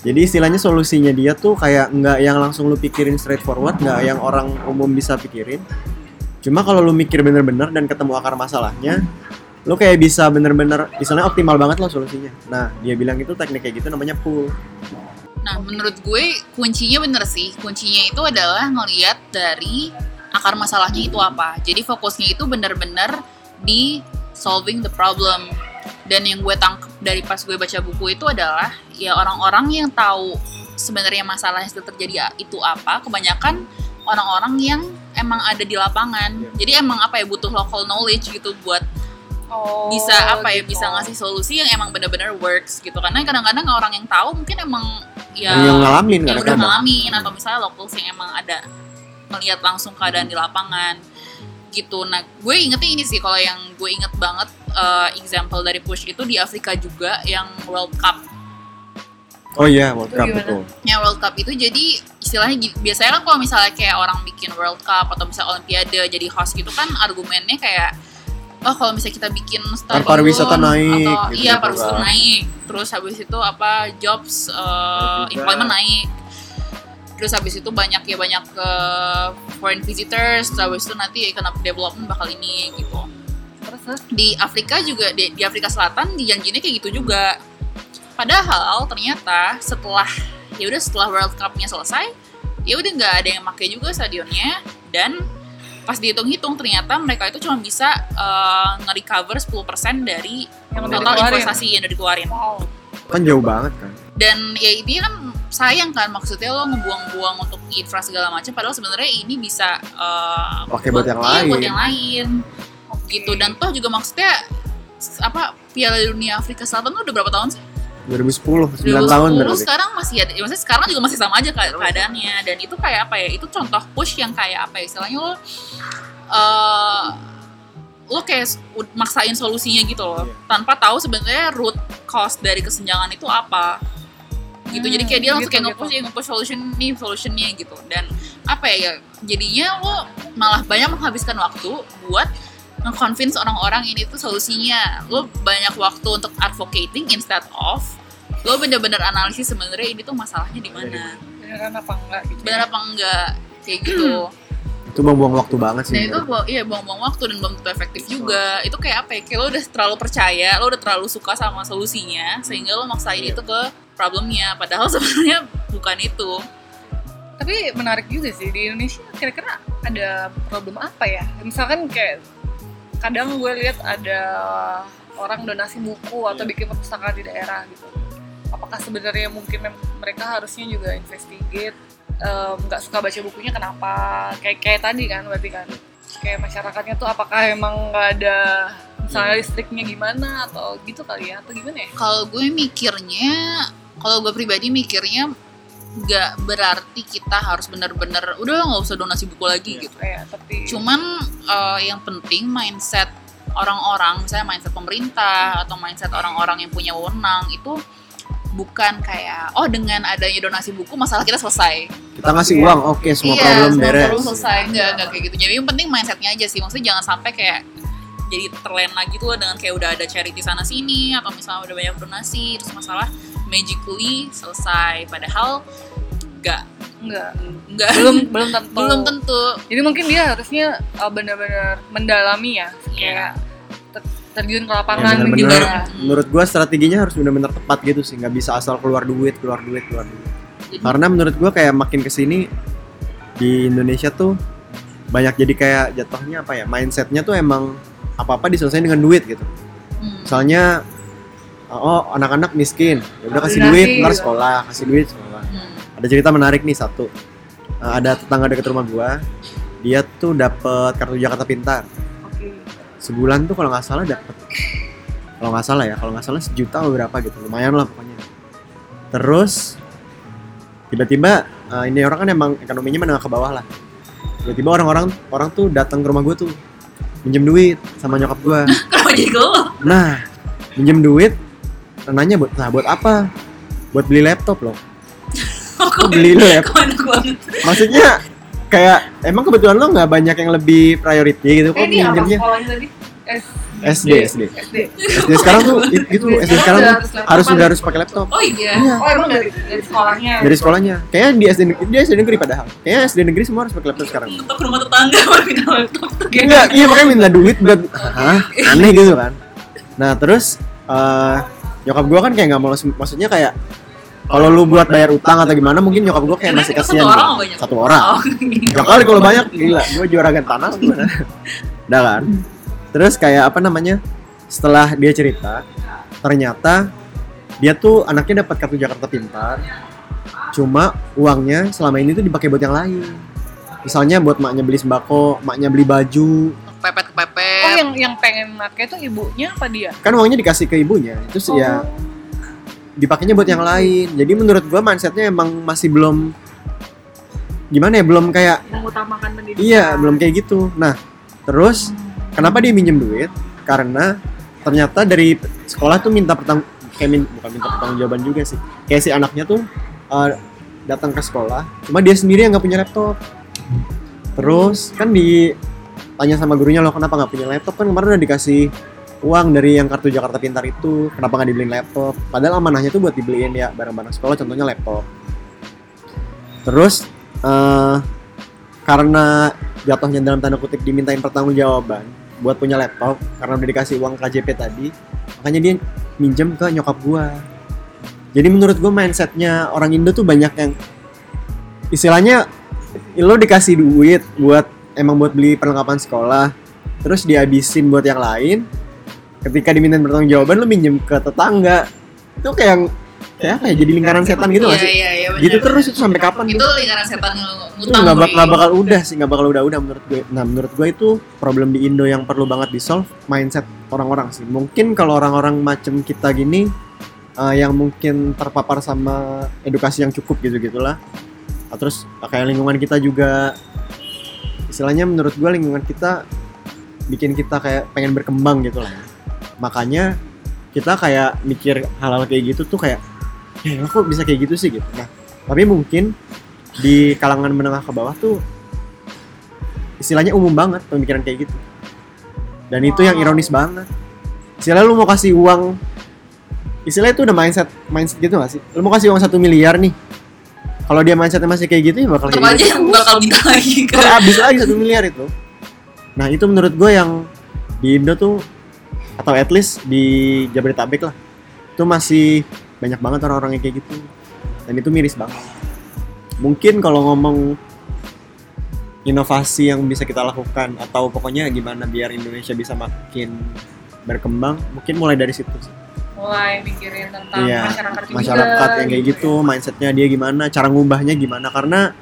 Jadi istilahnya solusinya dia tuh kayak nggak yang langsung lu pikirin straightforward nggak yang orang umum bisa pikirin. Cuma kalau lu mikir bener-bener dan ketemu akar masalahnya lu kayak bisa bener-bener misalnya optimal banget loh solusinya. Nah dia bilang itu teknik kayak gitu namanya pull. Nah, menurut gue kuncinya bener sih. Kuncinya itu adalah ngeliat dari akar masalahnya itu apa. Jadi fokusnya itu bener-bener di solving the problem. Dan yang gue tangkap dari pas gue baca buku itu adalah ya orang-orang yang tahu sebenarnya masalah yang sedang terjadi itu apa. Kebanyakan orang-orang yang emang ada di lapangan. Jadi emang apa ya butuh local knowledge gitu buat Oh, bisa apa ya gitu. bisa ngasih solusi yang emang bener-bener works gitu karena kadang-kadang orang yang tahu mungkin emang ya yang ngalamin yang udah ngalamin atau misalnya locals yang emang ada melihat langsung keadaan di lapangan gitu. Nah gue ingetnya ini sih kalau yang gue inget banget eh, example dari push itu di Afrika juga yang World Cup. Oh iya World Itu Cup gimana? betul. Yang World Cup itu jadi istilahnya biasanya kan kalau misalnya kayak orang bikin World Cup atau misalnya Olimpiade jadi host gitu kan argumennya kayak oh kalau misalnya kita bikin stadion pariwisata naik, atau gitu iya gitu pariwisata naik. Terus habis itu apa jobs uh, employment naik terus habis itu banyak ya banyak ke foreign visitors terus habis itu nanti economic development bakal ini gitu Terus, terus? di Afrika juga di, di Afrika Selatan dijanjinya kayak gitu juga padahal ternyata setelah ya udah setelah World Cup-nya selesai ya udah nggak ada yang pakai juga stadionnya dan pas dihitung-hitung ternyata mereka itu cuma bisa uh, nge-recover 10% dari Yang total dikeluarin. investasi yang udah dikeluarin Wow. kan jauh banget kan dan ya ini kan sayang kan maksudnya lo ngebuang-buang untuk infra segala macam padahal sebenarnya ini bisa uh, Pakai buat yang iya, buat lain. yang lain gitu dan toh juga maksudnya apa Piala Dunia Afrika Selatan tuh udah berapa tahun sih? 2010 9 2010 tahun berarti sekarang masih ada, ya maksudnya sekarang juga masih sama aja ke- keadaannya dan itu kayak apa ya? Itu contoh push yang kayak apa ya? Istilahnya lo eh lo kayak maksain solusinya gitu loh Iya. tanpa tahu sebenarnya root cause dari kesenjangan itu apa gitu. Jadi kayak dia langsung gitu, kayak nge-push ya nge-push solution nih solutionnya gitu. Dan apa ya, ya jadinya lo malah banyak menghabiskan waktu buat nge-convince orang-orang ini tuh solusinya. Lo banyak waktu untuk advocating instead of lo bener-bener analisis sebenarnya ini tuh masalahnya di mana. Beneran apa enggak gitu? bener apa enggak? Kayak gitu itu buang-buang waktu banget sih dan itu buang- iya buang-buang waktu dan belum tentu efektif juga itu kayak apa ya kayak lo udah terlalu percaya lo udah terlalu suka sama solusinya sehingga lo maksain Iya. itu ke problemnya padahal sebenarnya bukan itu Tapi menarik juga sih di Indonesia kira-kira ada problem apa ya? Misalkan kayak kadang gue lihat ada orang donasi buku atau Iya. bikin perpustakaan di daerah gitu. Apakah sebenarnya mungkin mereka harusnya juga investigate nggak suka baca bukunya kenapa? Kayak kayak tadi kan berarti kan kayak masyarakatnya tuh apakah emang nggak ada misalnya Iya. listriknya gimana atau gitu kali ya atau gimana ya? kalau gue mikirnya kalau gue pribadi mikirnya nggak berarti kita harus bener-bener udah nggak usah donasi buku lagi Iya. gitu Kayak tapi cuman eh, yang penting mindset orang-orang misalnya mindset pemerintah atau mindset orang-orang yang punya wewenang itu bukan kayak oh dengan adanya donasi buku masalah kita selesai. Kita ngasih Iya. uang oke semua iya, problem semua beres. problem selesai. Enggak enggak kayak gitu. Jadi yang penting mindsetnya aja sih. Maksudnya jangan sampai kayak jadi terlena gitu loh dengan kayak udah ada charity sana sini atau misalnya udah banyak donasi terus masalah magically selesai. Padahal enggak enggak enggak belum belum tentu. Belum tentu. Jadi mungkin dia harusnya uh, benar-benar mendalami ya, Iya. kayak terjun ke Ya, lapangan bener-bener juga. menurut gua strateginya harus benar-benar tepat gitu sih. Nggak bisa asal keluar duit keluar duit keluar duit. Jadi- karena menurut gua kayak makin ke sini di Indonesia tuh banyak jadi kayak jatuhnya apa ya mindsetnya tuh emang apa apa diselesaikan dengan duit gitu. Hmm. misalnya oh anak-anak miskin. Ya udah kasih duit ntar sekolah kasih duit sekolah. Hmm. ada cerita menarik nih satu. Eh, ada tetangga dekat rumah gua. Dia tuh dapet kartu Jakarta Pintar. Sebulan tuh kalau nggak salah dapat kalau nggak salah ya kalau nggak salah sejuta atau berapa gitu lumayan lah pokoknya. Terus tiba-tiba eh, ini orang kan emang ekonominya menengah ke bawah lah. Tiba-tiba orang-orang orang tuh datang ke rumah gue tuh minjem duit sama nyokap gue Kenapa jadi lo? nah minjem duit nanya buat nah buat apa? Buat beli laptop loh. Kok beli laptop. Kok maksudnya kayak emang kebetulan lo nggak banyak yang lebih priority gitu kok Eh, ini apa minjemnya SD SD SD. SD sekarang tuh it- itu SD sekarang tuh harus udah harus pakai laptop Oh iya. Iya. Oh emang dari, dari sekolahnya? dari sekolahnya kayaknya di SD negeri di SD negeri padahal kayaknya SD negeri semua harus pakai laptop sekarang Untuk rumah tetangga baru pindah laptop tuh kayak enggak iya makanya minta duit buat hah aneh gitu kan nah terus eh nyokap gua kan kayak nggak mau maksudnya kayak kalau lu buat bayar utang atau gimana mungkin nyokap gua kayak masih kasihan Satu orang gitu. banyak? satu orang Oh, Ya kali kalau banyak gila, gue juragan tanah gimana? Udah kan. Terus kayak apa namanya? Setelah dia cerita, ternyata dia tuh anaknya dapat kartu Jakarta Pintar. Cuma uangnya selama ini tuh dipakai buat yang lain. Misalnya buat maknya beli sembako, maknya beli baju, kepepet Oh yang yang pengen make itu ibunya apa dia? kan uangnya dikasih ke ibunya. Itu sih ya Oh. dipakainya buat yang lain. Jadi menurut gua mindsetnya emang masih belum gimana ya, belum kayak mengutamakan pendidikan. iya, belum kayak gitu. Nah, terus Kenapa dia minjem duit? Karena ternyata dari sekolah tuh minta pertang kayak min- bukan minta pertanggungjawaban juga sih. Kayak si anaknya tuh uh, datang ke sekolah, cuma dia sendiri yang nggak punya laptop. Terus kan ditanya sama gurunya lo kenapa nggak punya laptop kan kemarin udah dikasih uang dari yang kartu Jakarta Pintar itu kenapa nggak dibeliin laptop padahal amanahnya tuh buat dibeliin ya barang-barang sekolah contohnya laptop terus eh karena jatuhnya dalam tanda kutip dimintain pertanggungjawaban buat punya laptop karena udah dikasih uang KJP tadi makanya dia minjem ke nyokap gua. Jadi menurut gua mindsetnya orang Indo tuh banyak yang istilahnya lo dikasih duit buat emang buat beli perlengkapan sekolah terus dihabisin buat yang lain ketika dimintain pertanggungjawaban lo minjem ke tetangga. Itu kayak kayak apa ya jadi lingkaran setan gitu nggak Iya sih iya iya. bener, gitu bener. terus itu sampai kapan Itu lingkaran setan ngutang. nggak bak nggak bakal udah sih nggak bakal udah udah menurut gue nah menurut gue itu problem di Indo yang perlu banget di solve mindset orang-orang sih mungkin kalau orang-orang macem kita gini eh, yang mungkin terpapar sama edukasi yang cukup gitu gitulah Nah, terus kayak lingkungan kita juga istilahnya menurut gue lingkungan kita bikin kita kayak pengen berkembang gitu lah makanya kita kayak mikir hal-hal kayak gitu tuh kayak ya lo kok bisa kayak gitu sih gitu. Nah tapi mungkin di kalangan menengah ke bawah tuh istilahnya umum banget pemikiran kayak gitu. Dan itu yang ironis banget. Istilahnya lu mau kasih uang istilahnya itu udah mindset mindset gitu gak sih? Lu mau kasih uang satu miliar nih kalau dia mindsetnya masih kayak gitu ya bakal Tetep kayak aja gitu bakal minta lagi kan. Habis lagi satu miliar itu? Nah itu menurut gue yang di Indo tuh atau at least di Jabodetabek lah itu masih banyak banget orang-orang yang kayak gitu. Dan itu miris banget. Mungkin kalau ngomong inovasi yang bisa kita lakukan atau pokoknya gimana biar Indonesia bisa makin berkembang mungkin mulai dari situ sih. mulai mikirin tentang Iya, masyarakat juga masyarakat yang kayak gitu mindsetnya dia gimana cara ngubahnya gimana karena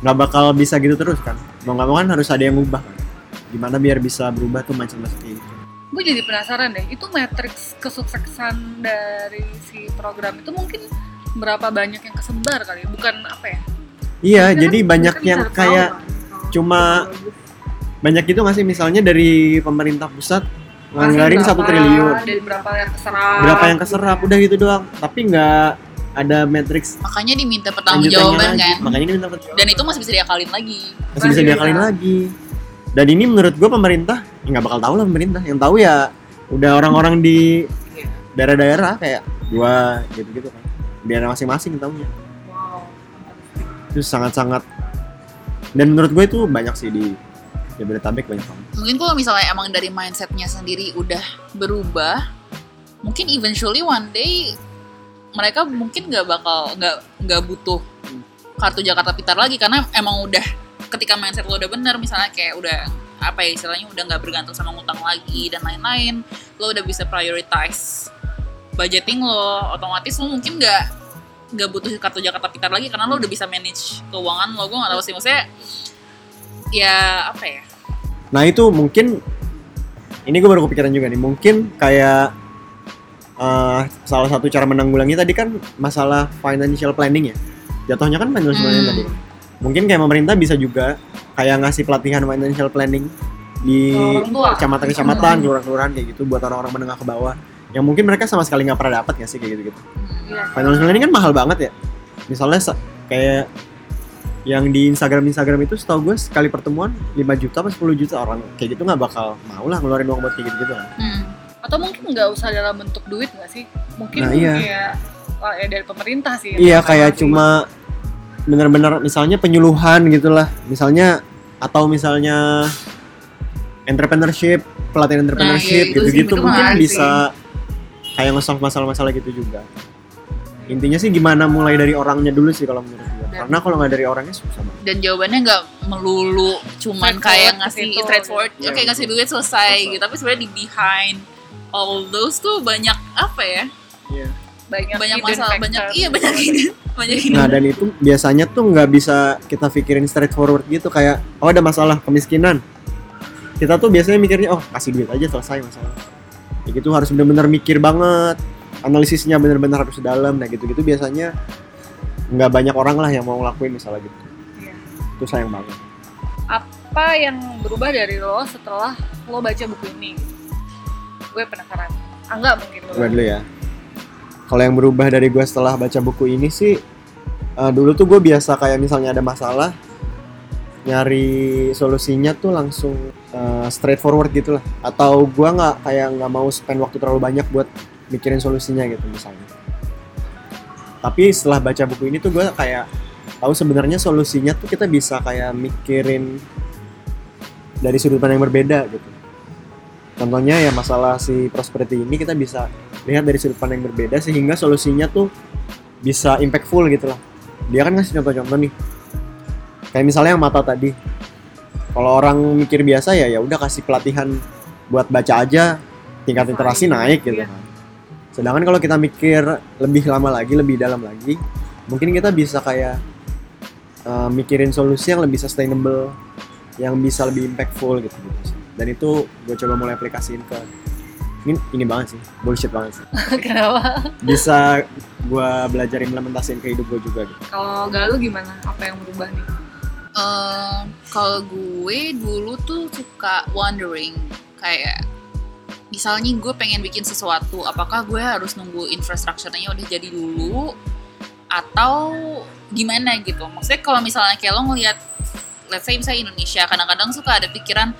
nggak bakal bisa gitu terus kan. Mau nggak mau kan harus ada yang ngubah. Gimana biar bisa berubah tuh mindset mindset kayak gitu gue jadi penasaran deh itu matriks kesuksesan dari si program itu mungkin berapa banyak yang kesebar kali ya? bukan apa ya? Iya Kita jadi kan- banyak yang kayak kan, cuma- banyak itu nggak sih? Misalnya dari pemerintah pusat nganggarin Masih satu triliun. Dan berapa yang keserap? Berapa yang keserap? Udah gitu doang. Tapi nggak ada matrix Makanya diminta pertanggungjawaban kan. makanya ini minta pertanggungjawaban. Dan itu masih bisa diakalin lagi. masih bisa Masih diakalin lagi. Dan ini menurut gue pemerintah nggak bakal tahu lah pemerintah. Yang tahu ya udah orang-orang di daerah-daerah kayak gua gitu-gitu kan. Daerah masing-masing tahunya. Wow itu sangat-sangat dan menurut gue itu banyak sih di Jabodetabek banyak banget. Mungkin kalau misalnya emang dari mindsetnya sendiri udah berubah, mungkin eventually one day mereka mungkin nggak bakal nggak nggak butuh kartu Jakarta Pintar lagi. Karena emang udah ketika mindset lo udah bener misalnya kayak udah apa ya istilahnya udah nggak bergantung sama ngutang lagi dan lain-lain lo udah bisa prioritize budgeting lo otomatis lo mungkin nggak nggak butuh kartu Jakarta Pintar lagi karena lo udah bisa manage keuangan lo gue nggak tahu sih maksudnya ya apa ya nah itu mungkin ini gue baru kepikiran juga nih mungkin kayak eh, salah satu cara menanggulangi tadi kan masalah financial planning ya jatuhnya kan financial Hmm. planning tadi kan. Mungkin kayak pemerintah bisa juga kayak ngasih pelatihan financial planning di kecamatan-kecamatan kelurahan-kelurahan kayak gitu buat orang-orang menengah ke bawah yang mungkin mereka sama sekali nggak pernah dapat nggak sih kayak gitu-gitu Iya. financial planning kan mahal banget ya misalnya sa- kayak yang di Instagram Instagram itu setahu gue sekali pertemuan 5 juta apa 10 juta orang kayak gitu nggak bakal mau lah ngeluarin uang buat kayak gitu gitu kan Hmm. Atau mungkin nggak usah dalam bentuk duit nggak sih? Mungkin Nah, iya. kayak oh, ya dari pemerintah sih. iya kayak cuma bener-bener misalnya penyuluhan gitulah. Misalnya atau misalnya entrepreneurship pelatihan entrepreneurship Nah, iya, itu sih, gitu-gitu itu mungkin bisa kayak nge-solve masalah-masalah gitu juga. Intinya sih gimana mulai dari orangnya dulu sih kalau menurut gue karena kalau nggak dari orangnya susah banget. dan jawabannya nggak melulu cuman Straightforward kayak ke ngasih straightforward gitu. oke Iya, ngasih duit selesai Selesai. gitu. Tapi sebenarnya di behind all those tuh banyak apa ya? Iya. Banyak, banyak masalah factor. banyak iya banyak ini banyak ini Nah dan itu biasanya tuh nggak bisa kita pikirin straightforward gitu kayak oh ada masalah kemiskinan kita tuh biasanya mikirnya oh kasih duit aja selesai masalah kayak gitu harus bener-bener mikir banget analisisnya bener-bener harus dalam nah gitu-gitu biasanya nggak banyak orang lah yang mau ngelakuin misalnya gitu Iya. itu sayang banget Apa yang berubah dari lo setelah lo baca buku ini? Gue penasaran. Angga mungkin lo. gue dulu ya kalau yang berubah dari gue setelah baca buku ini sih eh, dulu tuh gue biasa kayak misalnya ada masalah nyari solusinya tuh langsung eh, straightforward gitu lah. Atau gue nggak kayak nggak mau spend waktu terlalu banyak buat mikirin solusinya gitu misalnya. Tapi setelah baca buku ini tuh gue kayak tahu sebenarnya solusinya tuh kita bisa kayak mikirin dari sudut pandang yang berbeda gitu contohnya ya masalah si prosperity ini kita bisa lihat dari sudut pandang yang berbeda sehingga solusinya tuh bisa impactful gitu lah dia kan ngasih contoh-contoh nih. Kayak misalnya yang mata tadi. Kalau orang mikir biasa ya ya udah kasih pelatihan buat baca aja tingkat literasi naik gitu Iya. kan. Sedangkan kalau kita mikir lebih lama lagi lebih dalam lagi mungkin kita bisa kayak uh, mikirin solusi yang lebih sustainable yang bisa lebih impactful gitu, gitu sih. Dan itu gue coba mulai aplikasiin ke ini ini banget sih bullshit banget sih Kenapa? bisa gue belajar implementasiin ke hidup gue juga gitu Kalau Galuh gimana? Apa yang berubah nih? Eh, kalau gue dulu tuh suka wondering kayak misalnya gue pengen bikin sesuatu apakah gue harus nunggu infrastrukturnya udah jadi dulu atau gimana gitu maksudnya kalau misalnya kayak lo ngelihat let's say misalnya Indonesia kadang-kadang suka ada pikiran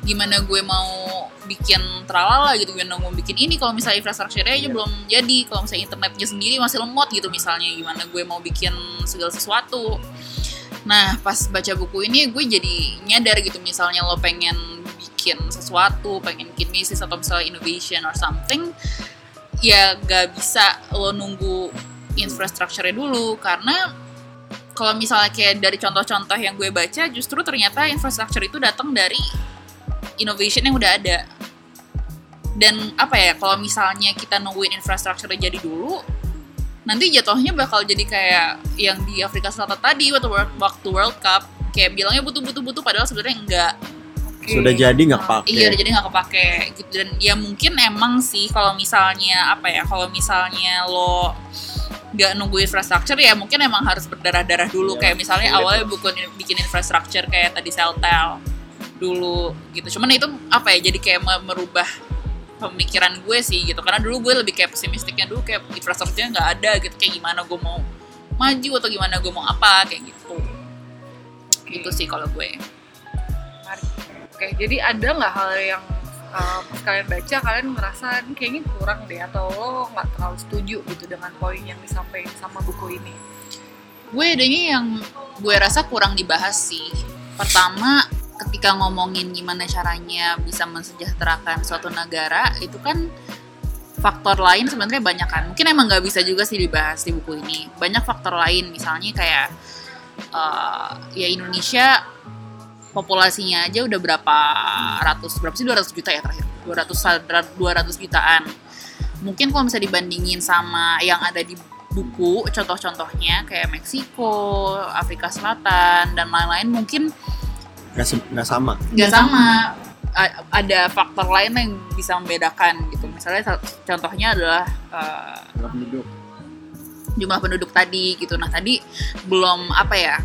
gimana gue mau bikin tralala gitu gimana mau bikin ini kalau misalnya infrastrukturnya aja Iya. belum jadi kalau misalnya internetnya sendiri masih lemot gitu misalnya gimana gue mau bikin segala sesuatu Nah, pas baca buku ini gue jadi nyadar gitu misalnya lo pengen bikin sesuatu, pengen bikin bisnis atau misalnya innovation or something, ya gak bisa lo nunggu infrastrukturnya dulu karena kalau misalnya kayak dari contoh-contoh yang gue baca justru ternyata infrastruktur itu datang dari innovation yang udah ada. Dan apa ya, kalau misalnya kita nungguin infrastrukturnya jadi dulu, nanti jatuhnya bakal jadi kayak yang di Afrika Selatan tadi waktu World, waktu World Cup. Kayak bilangnya butuh butuh butuh padahal sebenarnya enggak. Oke. sudah jadi nggak pakai iya udah jadi nggak kepake gitu. Dan ya mungkin emang sih kalau misalnya apa ya kalau misalnya lo nggak nunggu infrastruktur ya mungkin emang harus berdarah-darah dulu. Iya, kayak misalnya awalnya bukan bikin infrastruktur kayak tadi Celtel dulu gitu. Cuman itu apa ya jadi kayak me- merubah pemikiran gue sih gitu. Karena dulu gue lebih kayak pesimistiknya dulu kayak infrastrukturnya nggak ada gitu. Kayak gimana gue mau maju atau gimana gue mau apa kayak gitu. Gitu sih kalau gue. Menarik. Oke, jadi ada nggak hal yang uh, pas kalian baca kalian ngerasa ini kayaknya kurang deh atau lo nggak terlalu setuju gitu dengan poin yang disampaikan sama buku ini? gue adanya yang gue rasa kurang dibahas sih. Pertama ketika ngomongin gimana caranya bisa mensejahterakan suatu negara itu kan faktor lain sebenarnya banyak kan. Mungkin emang nggak bisa juga sih dibahas di buku ini. Banyak faktor lain misalnya kayak eh, ya Indonesia populasinya aja udah berapa ratus berapa sih 200 juta ya terakhir? 200 200 jutaan. Mungkin kalau bisa dibandingin sama yang ada di buku contoh-contohnya kayak Meksiko, Afrika Selatan dan lain-lain mungkin nggak sama? Nggak sama. A- ada faktor lain yang bisa membedakan gitu. Misalnya sa- contohnya adalah eh, penduduk. jumlah penduduk tadi gitu. Nah tadi belum apa ya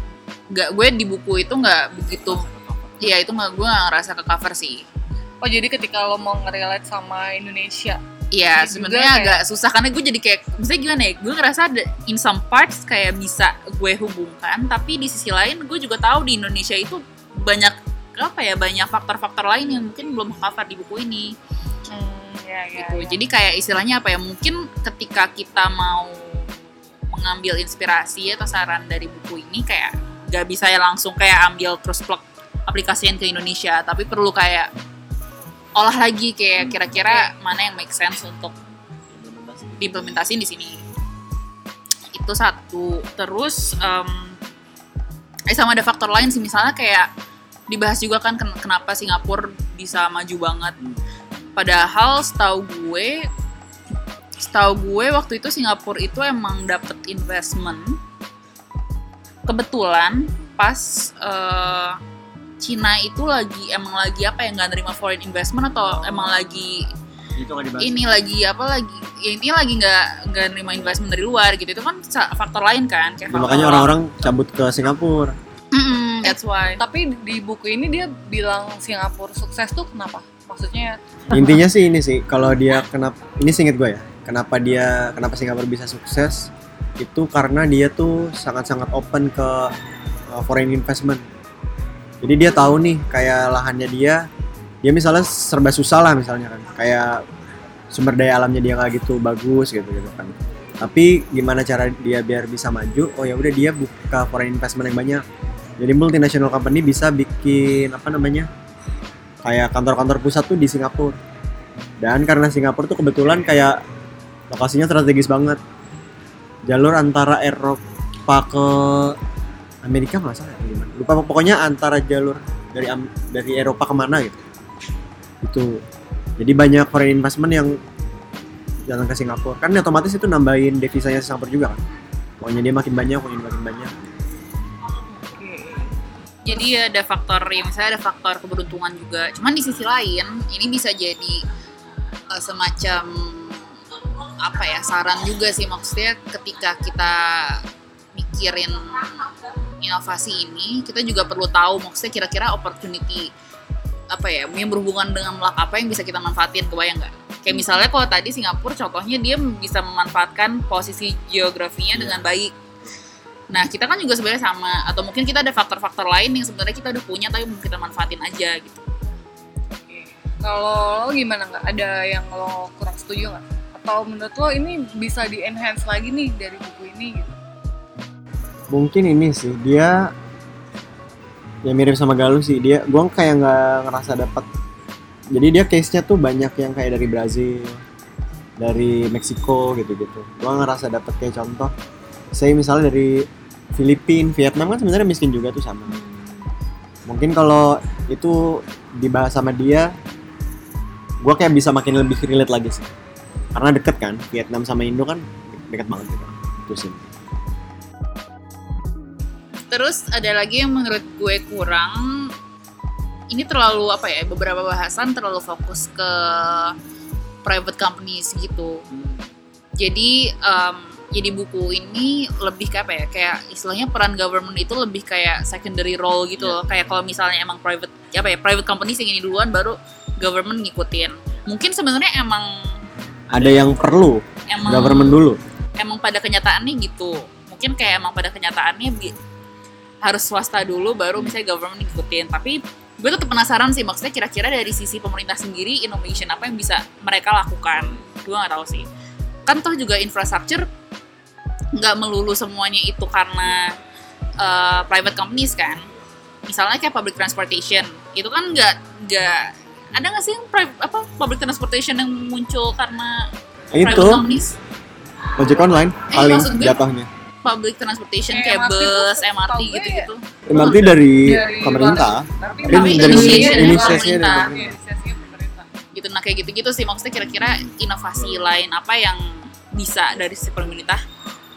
nggak gue di buku itu nggak begitu ya itu nggak gue nggak ngerasa ke cover sih. Oh jadi ketika lo mau ngerelate sama Indonesia Iya, sebenarnya kayak- agak susah karena gue jadi kayak, misalnya gimana ya? Gue ngerasa ada in some parts kayak bisa gue hubungkan, tapi di sisi lain gue juga tahu di Indonesia itu banyak apa ya banyak faktor-faktor lain yang mungkin belum cover di buku ini hmm, ya, ya, gitu. ya. Jadi kayak istilahnya apa ya? Mungkin ketika kita mau mengambil inspirasi atau saran dari buku ini kayak gak bisa ya langsung kayak ambil terus plug aplikasiin ke Indonesia, tapi perlu kayak olah lagi kayak kira-kira mana yang make sense untuk diimplementasiin di sini. Itu satu. Terus em, eh sama ada faktor lain sih misalnya kayak dibahas juga kan ken- kenapa Singapura bisa maju banget. Padahal setahu gue setahu gue waktu itu Singapura itu emang dapet investment kebetulan pas eh, Cina itu lagi emang lagi apa ya nggak nerima foreign investment atau emang lagi itu ini lagi apa lagi ya intinya lagi nggak nggak nerima investment dari luar gitu. Itu kan faktor lain kan kayak Ya, faktor makanya orang-orang cabut ke Singapura. Mm-mm, that's why. Tapi di buku ini dia bilang Singapura sukses tuh kenapa? Maksudnya intinya sih ini sih kalau dia kenapa ini singkat gue ya kenapa dia kenapa Singapura bisa sukses itu karena dia tuh sangat-sangat open ke uh, foreign investment. Jadi dia tahu nih kayak lahannya dia dia misalnya serba susah lah misalnya kan kayak sumber daya alamnya dia nggak gitu bagus gitu gitu kan. Tapi gimana cara dia biar bisa maju? Oh ya udah dia buka foreign investment yang banyak jadi multinational company bisa bikin apa namanya kayak kantor-kantor pusat tuh di Singapura. Dan karena Singapura tuh kebetulan kayak lokasinya strategis banget. Jalur antara Eropa ke Amerika nggak salah ya, lupa pokoknya antara jalur dari dari Eropa ke mana gitu. Itu. Jadi banyak foreign investment yang jalan ke Singapura. Kan otomatis itu nambahin devisanya Singapura juga kan. Pokoknya dia makin banyak makin banyak jadi ada faktor ya misalnya ada faktor keberuntungan juga. Cuman di sisi lain ini bisa jadi eh, semacam apa ya saran juga sih. Maksudnya ketika kita mikirin inovasi ini kita juga perlu tahu maksudnya kira-kira opportunity apa ya yang berhubungan dengan melak apa yang bisa kita manfaatin kebayang nggak? Kayak misalnya kalau tadi Singapura contohnya dia bisa memanfaatkan posisi geografinya dengan baik Nah, kita kan juga sebenarnya sama atau mungkin kita ada faktor-faktor lain yang sebenarnya kita udah punya tapi belum kita manfaatin aja gitu. kalau lo gimana nggak? Ada yang lo kurang setuju nggak? Atau menurut lo ini bisa di enhance lagi nih dari buku ini gitu? mungkin ini sih dia ya mirip sama Galuh sih dia gua kayak nggak ngerasa dapat jadi dia case nya tuh banyak yang kayak dari Brazil dari Meksiko gitu-gitu gua ngerasa dapat kayak contoh saya misalnya dari Filipina Vietnam kan sebenarnya miskin juga tuh sama. Mungkin kalau itu dibahas sama dia gua kayak bisa makin lebih relate lagi sih. Karena deket kan Vietnam sama Indo kan deket banget gitu. Itu sih. Terus ada lagi yang menurut gue kurang. Ini terlalu apa ya beberapa bahasan terlalu fokus ke private companies gitu. Jadi em, jadi buku ini lebih kayak apa ya kayak istilahnya peran government itu lebih kayak secondary role gitu loh. Kayak kalau misalnya emang private apa ya private companies yang ini duluan baru government ngikutin. Mungkin sebenarnya emang ada yang perlu emang government dulu. emang pada kenyataannya gitu. Mungkin kayak emang pada kenyataannya bi- harus swasta dulu baru misalnya government ngikutin. Tapi gue tetap penasaran sih maksudnya kira-kira dari sisi pemerintah sendiri innovation apa yang bisa mereka lakukan? Gue nggak tahu sih. Kan toh juga infrastruktur nggak melulu semuanya itu karena uh, private companies kan. Misalnya kayak public transportation itu kan nggak nggak ada nggak sih yang private apa public transportation yang muncul karena itu. private companies? Ojek online Eh, paling jatuhnya public transportation Kayak kayak MRT tuh bus, setahu MRT gitu-gitu. dari, Dari pemerintah. Tapi Ini Tapi dari pemerintah. Inisiasinya pemerintah. Gitu nah kayak gitu-gitu sih. Maksudnya kira-kira inovasi lain apa yang bisa dari si pemerintah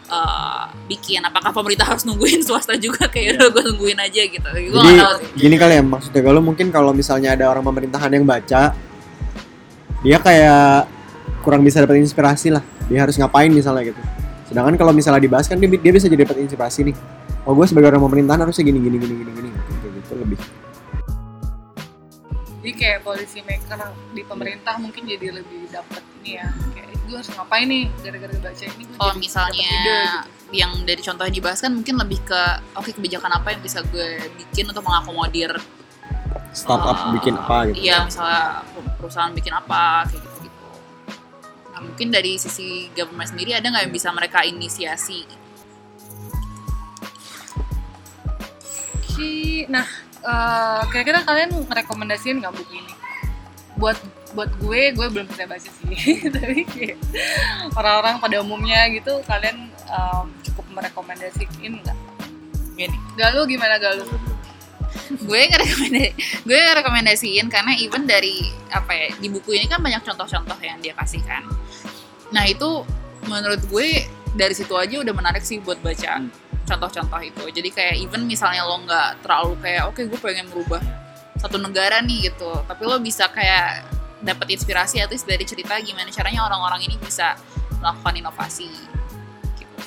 eh, bikin apakah pemerintah harus nungguin swasta juga kayak udah gue nungguin aja gitu gue Jadi tahu sih gini kali ya maksudnya kalau mungkin kalau misalnya ada orang pemerintahan yang baca dia kayak kurang bisa dapat inspirasi lah. Dia harus ngapain misalnya gitu. Sedangkan kalau misalnya dibahas kan dia, dia bisa jadi dapat inspirasi nih. Oh gue sebagai orang pemerintahan harusnya gini gini gini gini gini kayak gitu lebih. Jadi kayak policy maker di pemerintah mungkin jadi lebih dapet ini ya kayak gue harus ngapain nih gara-gara baca ini gue kalau jadi misalnya ide gitu. yang dari contoh yang dibahas kan mungkin lebih ke oke kebijakan apa yang bisa gue bikin untuk mengakomodir Startup eh, bikin apa gitu. iya misalnya perusahaan bikin apa kayak gitu gitu nah mungkin dari sisi government sendiri ada nggak yang bisa mereka inisiasi Si- nah eh, kira-kira kalian merekomendasiin nggak buku ini? Buat buat gue gue belum bisa baca sih. Tapi kayak orang-orang pada umumnya gitu kalian em, cukup merekomendasiin nggak? Gini Galuh gimana Galuh? gue ngerekomendasi gue ngerekomendasiin karena even dari apa ya di buku ini kan banyak contoh-contoh yang dia kasihkan nah itu menurut gue dari situ aja udah menarik sih buat baca contoh-contoh itu. Jadi kayak even misalnya lo nggak terlalu kayak oke gue pengen merubah satu negara nih gitu. Tapi lo bisa kayak dapat inspirasi at least dari cerita gimana caranya orang-orang ini bisa melakukan inovasi gitu.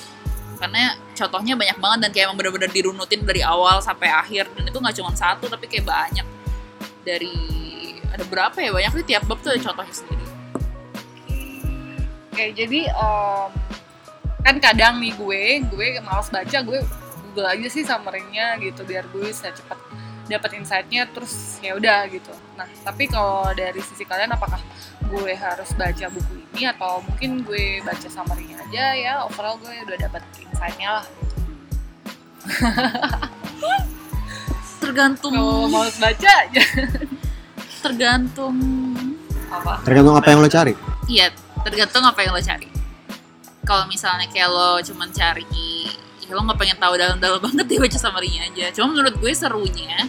Karena contohnya banyak banget dan kayak emang bener-bener dirunutin dari awal sampai akhir. Dan itu nggak cuma satu tapi kayak banyak. Dari ada berapa ya? Banyak sih tiap bab tuh ada contohnya sendiri. Oke, jadi em, kan kadang nih gue, gue males baca, gue Google aja sih summary-nya gitu biar gue bisa cepet dapat insight-nya terus ya udah gitu. Nah, tapi kalau dari sisi kalian apakah gue harus baca buku ini atau mungkin gue baca summary-nya aja ya overall gue udah dapat insight-nya lah. tergantung Kalau males baca ya tergantung apa? Tergantung apa yang lo cari. iya tergantung apa yang lo cari kalau misalnya kayak lo cuman cari ya lo nggak pengen tahu dalam-dalam banget ya baca summary-nya aja cuma menurut gue serunya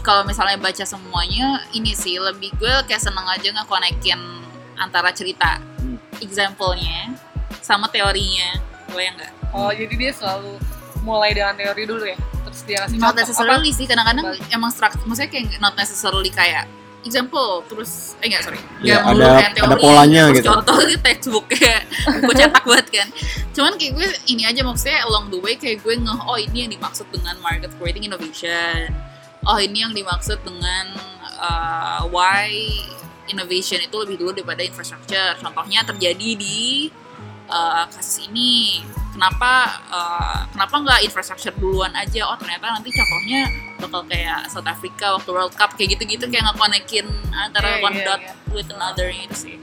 kalau misalnya baca semuanya ini sih lebih gue kayak seneng aja ngekonekin antara cerita Hmm. example-nya sama teorinya lo yang nggak Oh, jadi dia selalu mulai dengan teori dulu ya. Terus dia kasih not contoh. necessarily sih kadang-kadang emang struct maksudnya kayak not necessarily kayak example terus eh enggak sorry. Ya, melulu ada- kayak ada polanya terus gitu. contoh di textbook kayak buku cetak banget kan. Cuman kayak gue ini aja maksudnya along the way kayak gue ngeh oh ini yang dimaksud dengan market creating innovation. Oh ini yang dimaksud dengan uh, why innovation itu lebih dulu daripada infrastructure. Contohnya terjadi di uh, kasus ini kenapa uh, kenapa nggak infrastructure duluan aja oh ternyata nanti contohnya bakal kayak South Africa waktu World Cup kayak gitu-gitu kayak ngekonekin antara Iya, one iya, dot iya. with another itu sih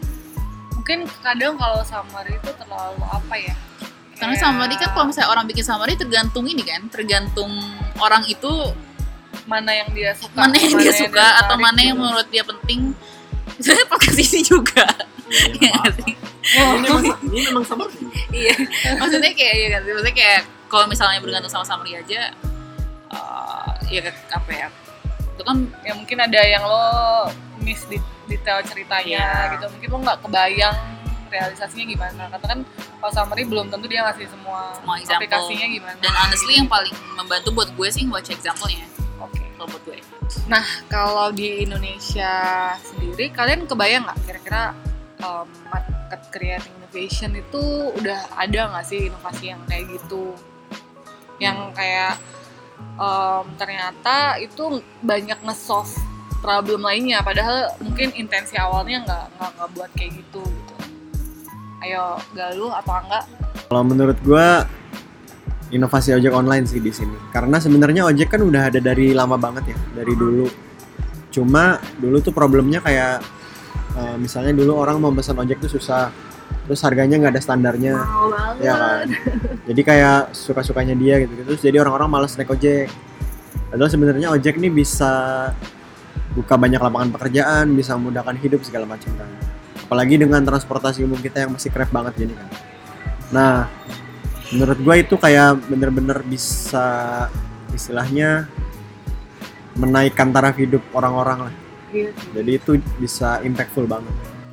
Mungkin kadang kalau summary itu terlalu apa ya? karena Kayak summary kan kalau misalnya orang bikin summary tergantung ini kan tergantung orang itu mana yang dia suka, mana yang dia suka atau tertarik mana yang gitu. menurut dia penting misalnya podcast ini juga Iya sih? Oh, ini memang, ini memang sama. iya maksudnya kayak iya kan maksudnya kayak kalau misalnya bergantung sama summary aja eh, ya apa ya? Itu kan ya mungkin ada yang lo miss di detail ceritanya Iya. gitu. Mungkin lo nggak kebayang realisasinya gimana. Karena kan kalau summary belum tentu dia ngasih semua, Semua example. aplikasinya gimana. Dan honestly yang paling membantu buat gue sih baca example-nya. Oke. Kalau buat gue. Nah kalau di Indonesia sendiri kalian kebayang nggak kira-kira um, market creating innovation itu udah ada nggak sih inovasi yang kayak gitu yang kayak um, ternyata itu banyak nge-solve problem lainnya padahal mungkin intensi awalnya nggak nggak buat kayak gitu gitu ayo galuh apa enggak Kalau menurut gua inovasi ojek online sih di sini. Karena sebenarnya ojek kan udah ada dari lama banget ya, dari dulu. Cuma dulu tuh problemnya kayak eh, misalnya dulu orang mau pesan ojek tuh susah. Terus harganya nggak ada standarnya. ya kan? Jadi kayak suka-sukanya dia gitu. Terus jadi orang-orang malas naik ojek. Padahal sebenarnya ojek nih bisa buka banyak lapangan pekerjaan bisa memudahkan hidup segala macam kan. Apalagi dengan transportasi umum kita yang masih krep banget gini kan. Nah menurut gue itu kayak bener-bener bisa istilahnya menaikkan taraf hidup orang-orang lah Iya. jadi itu bisa impactful banget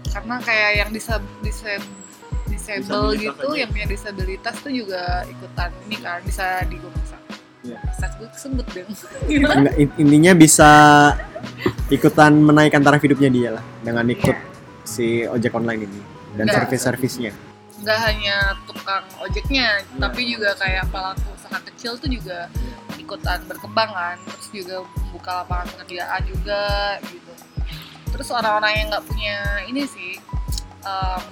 karena kayak yang bisa bisa disable Disabilitas gitu aja. yang punya disabilitas tuh juga ikutan ini kan bisa digomesa Iya. bisa gue sebut dong gimana in- intinya bisa ikutan menaikkan taraf hidupnya dia lah dengan ikut Iya. si ojek online ini dan Enggak. servis-servisnya. nggak hanya tukang ojeknya Iya. tapi juga kayak pelaku usaha kecil tuh juga ikutan berkembang kan terus juga membuka lapangan pekerjaan juga gitu. Terus orang-orang yang nggak punya ini sih em,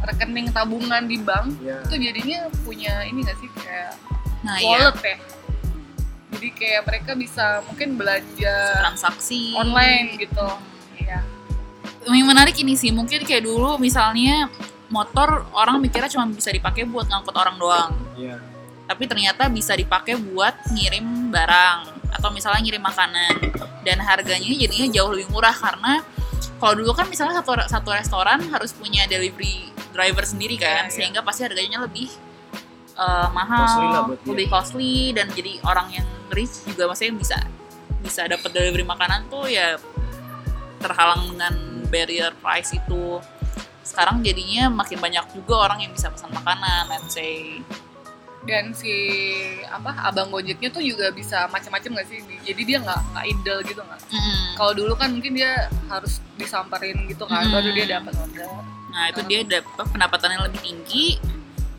rekening tabungan di bank itu jadinya punya ini nggak sih kayak Nah, iya. wallet ya. Jadi kayak mereka bisa mungkin belanja Transaksi. online gitu. Iya. Yang menarik ini sih, mungkin kayak dulu misalnya motor orang mikirnya cuma bisa dipakai buat ngangkut orang doang. Iya. Tapi ternyata bisa dipakai buat ngirim barang atau misalnya ngirim makanan dan harganya jadinya jauh lebih murah karena kalau dulu kan misalnya satu satu restoran harus punya delivery driver sendiri kan Iya, iya. sehingga pasti harganya lebih uh, mahal, Costly lah buat dia. lebih costly dan jadi orang yang rich juga maksudnya bisa bisa dapat delivery makanan tuh ya terhalang dengan barrier price itu. Sekarang jadinya makin banyak juga orang yang bisa pesan makanan, let's say. Dan si apa abang gojeknya tuh juga bisa macam-macam nggak sih jadi dia nggak nggak idle gitu nggak Mm. kalau dulu kan mungkin dia harus disamperin gitu kan Hmm. baru dia dapat order Nah itu dia dapat pendapatan yang lebih tinggi,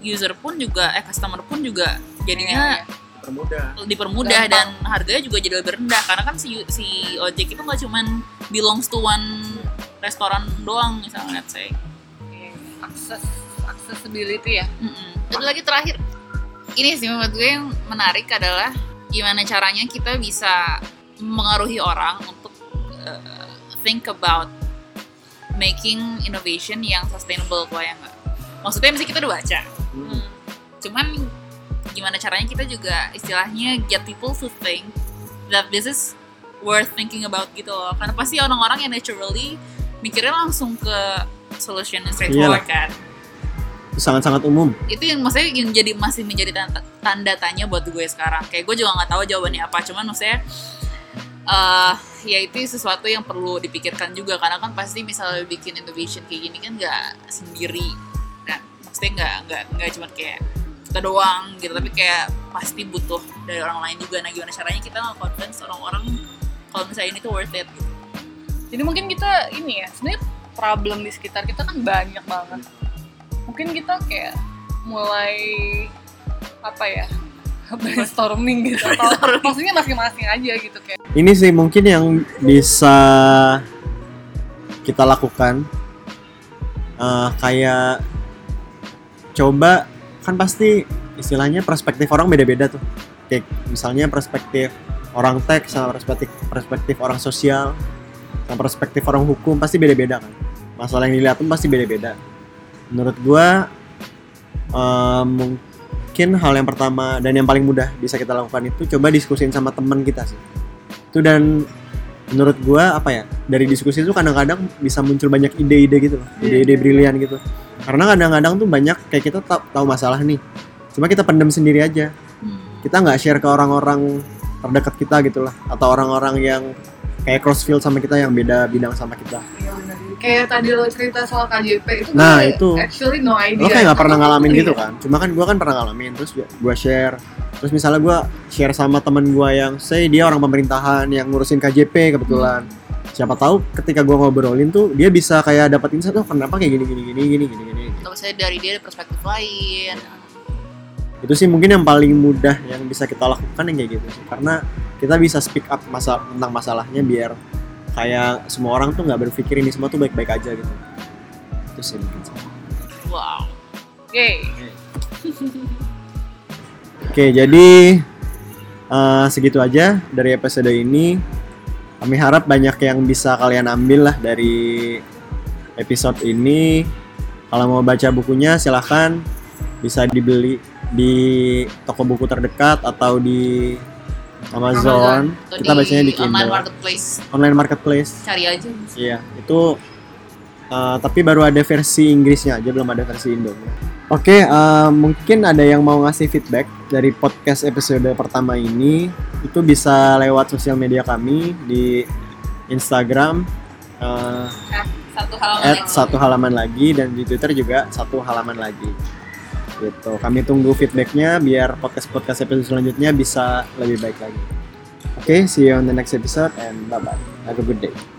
user pun juga, eh customer pun juga jadinya iya. Permudah. dipermudah Gampang. dan harganya juga jadi lebih rendah karena kan si si ojek itu nggak cuman belongs to one restoran doang misalnya let's say. Iya, akses accessibility ya Mm-mm. Satu lagi terakhir, ini sih menurut gue yang menarik adalah gimana caranya kita bisa mengaruhi orang untuk uh, think about making innovation yang sustainable kok ya nggak? Maksudnya misalnya kita udah baca, Hmm. cuman gimana caranya kita juga istilahnya get people to think that this is worth thinking about gitu loh. Karena pasti orang-orang yang naturally mikirnya langsung ke solution yang straightforward kan Itu sangat-sangat umum. itu yang maksudnya yang jadi masih menjadi tanda, tanda tanya buat gue sekarang. Kayak gue juga nggak tahu jawabannya apa cuman maksudnya eh ya itu sesuatu yang perlu dipikirkan juga. Karena kan pasti misalnya bikin innovation kayak gini kan nggak sendiri. Nah maksudnya nggak nggak nggak cuma kayak kita doang gitu tapi kayak pasti butuh dari orang lain juga. Nah gimana caranya kita nge-convince orang-orang kalau misalnya ini tuh worth it gitu. jadi mungkin kita ini ya sebenarnya problem di sekitar kita kan banyak banget mungkin kita kayak mulai apa ya brainstorming gitu atau maksudnya masing-masing aja gitu kayak Ini sih mungkin yang bisa kita lakukan Eh, kayak coba kan pasti istilahnya perspektif orang beda-beda tuh. Kayak misalnya perspektif orang tech sama perspektif perspektif orang sosial sama perspektif orang hukum pasti beda-beda kan. Masalah yang dilihat pun pasti beda-beda. Menurut gua eh, mungkin hal yang pertama dan yang paling mudah bisa kita lakukan itu coba diskusin sama teman kita sih. Itu dan menurut gua apa ya dari diskusi itu kadang-kadang bisa muncul banyak ide-ide gitu loh Iya, ide-ide iya. brilian gitu karena kadang-kadang tuh banyak kayak kita tahu tahu masalah nih cuma kita pendem sendiri aja Hmm. kita nggak share ke orang-orang terdekat kita gitu lah atau orang-orang yang kayak crossfield sama kita yang beda bidang sama kita kayak tadi lo cerita soal KJP itu Nah, gue itu. actually no idea. Lo kayak nggak pernah ngalamin Iya. gitu kan? Cuma kan gua kan pernah ngalamin terus gua share. Terus misalnya gua share sama temen gua yang say dia orang pemerintahan yang ngurusin KJP kebetulan. Siapa tahu ketika gua ngobrolin tuh dia bisa kayak dapat insight oh kenapa kayak gini gini gini gini gini gini? Atau misalnya dari dia ada perspektif lain. Itu sih mungkin yang paling mudah yang bisa kita lakukan yang kayak gitu sih. Karena kita bisa speak up masa tentang masalahnya biar kayak semua orang tuh nggak berpikir ini semua tuh baik-baik aja gitu. Itu sih mungkin sih. wow. Oke. Oke jadi eh, segitu aja dari episode ini. Kami harap banyak yang bisa kalian ambil lah dari episode ini. Kalau mau baca bukunya silahkan. Bisa dibeli di toko buku terdekat atau di Amazon, Atau kita bacanya di online Kindle marketplace. Online marketplace. Cari aja. Iya itu uh, tapi baru ada versi Inggrisnya aja belum ada versi Indo. Oke uh, mungkin ada yang mau ngasih feedback dari podcast episode pertama ini itu bisa lewat sosial media kami di Instagram uh, satu halaman at lagi. satu halaman lagi dan di Twitter juga satu halaman lagi. Gitu. Kami tunggu feedbacknya biar podcast podcast episode selanjutnya bisa lebih baik lagi. Oke, see you on the next episode and bye bye. Have a good day.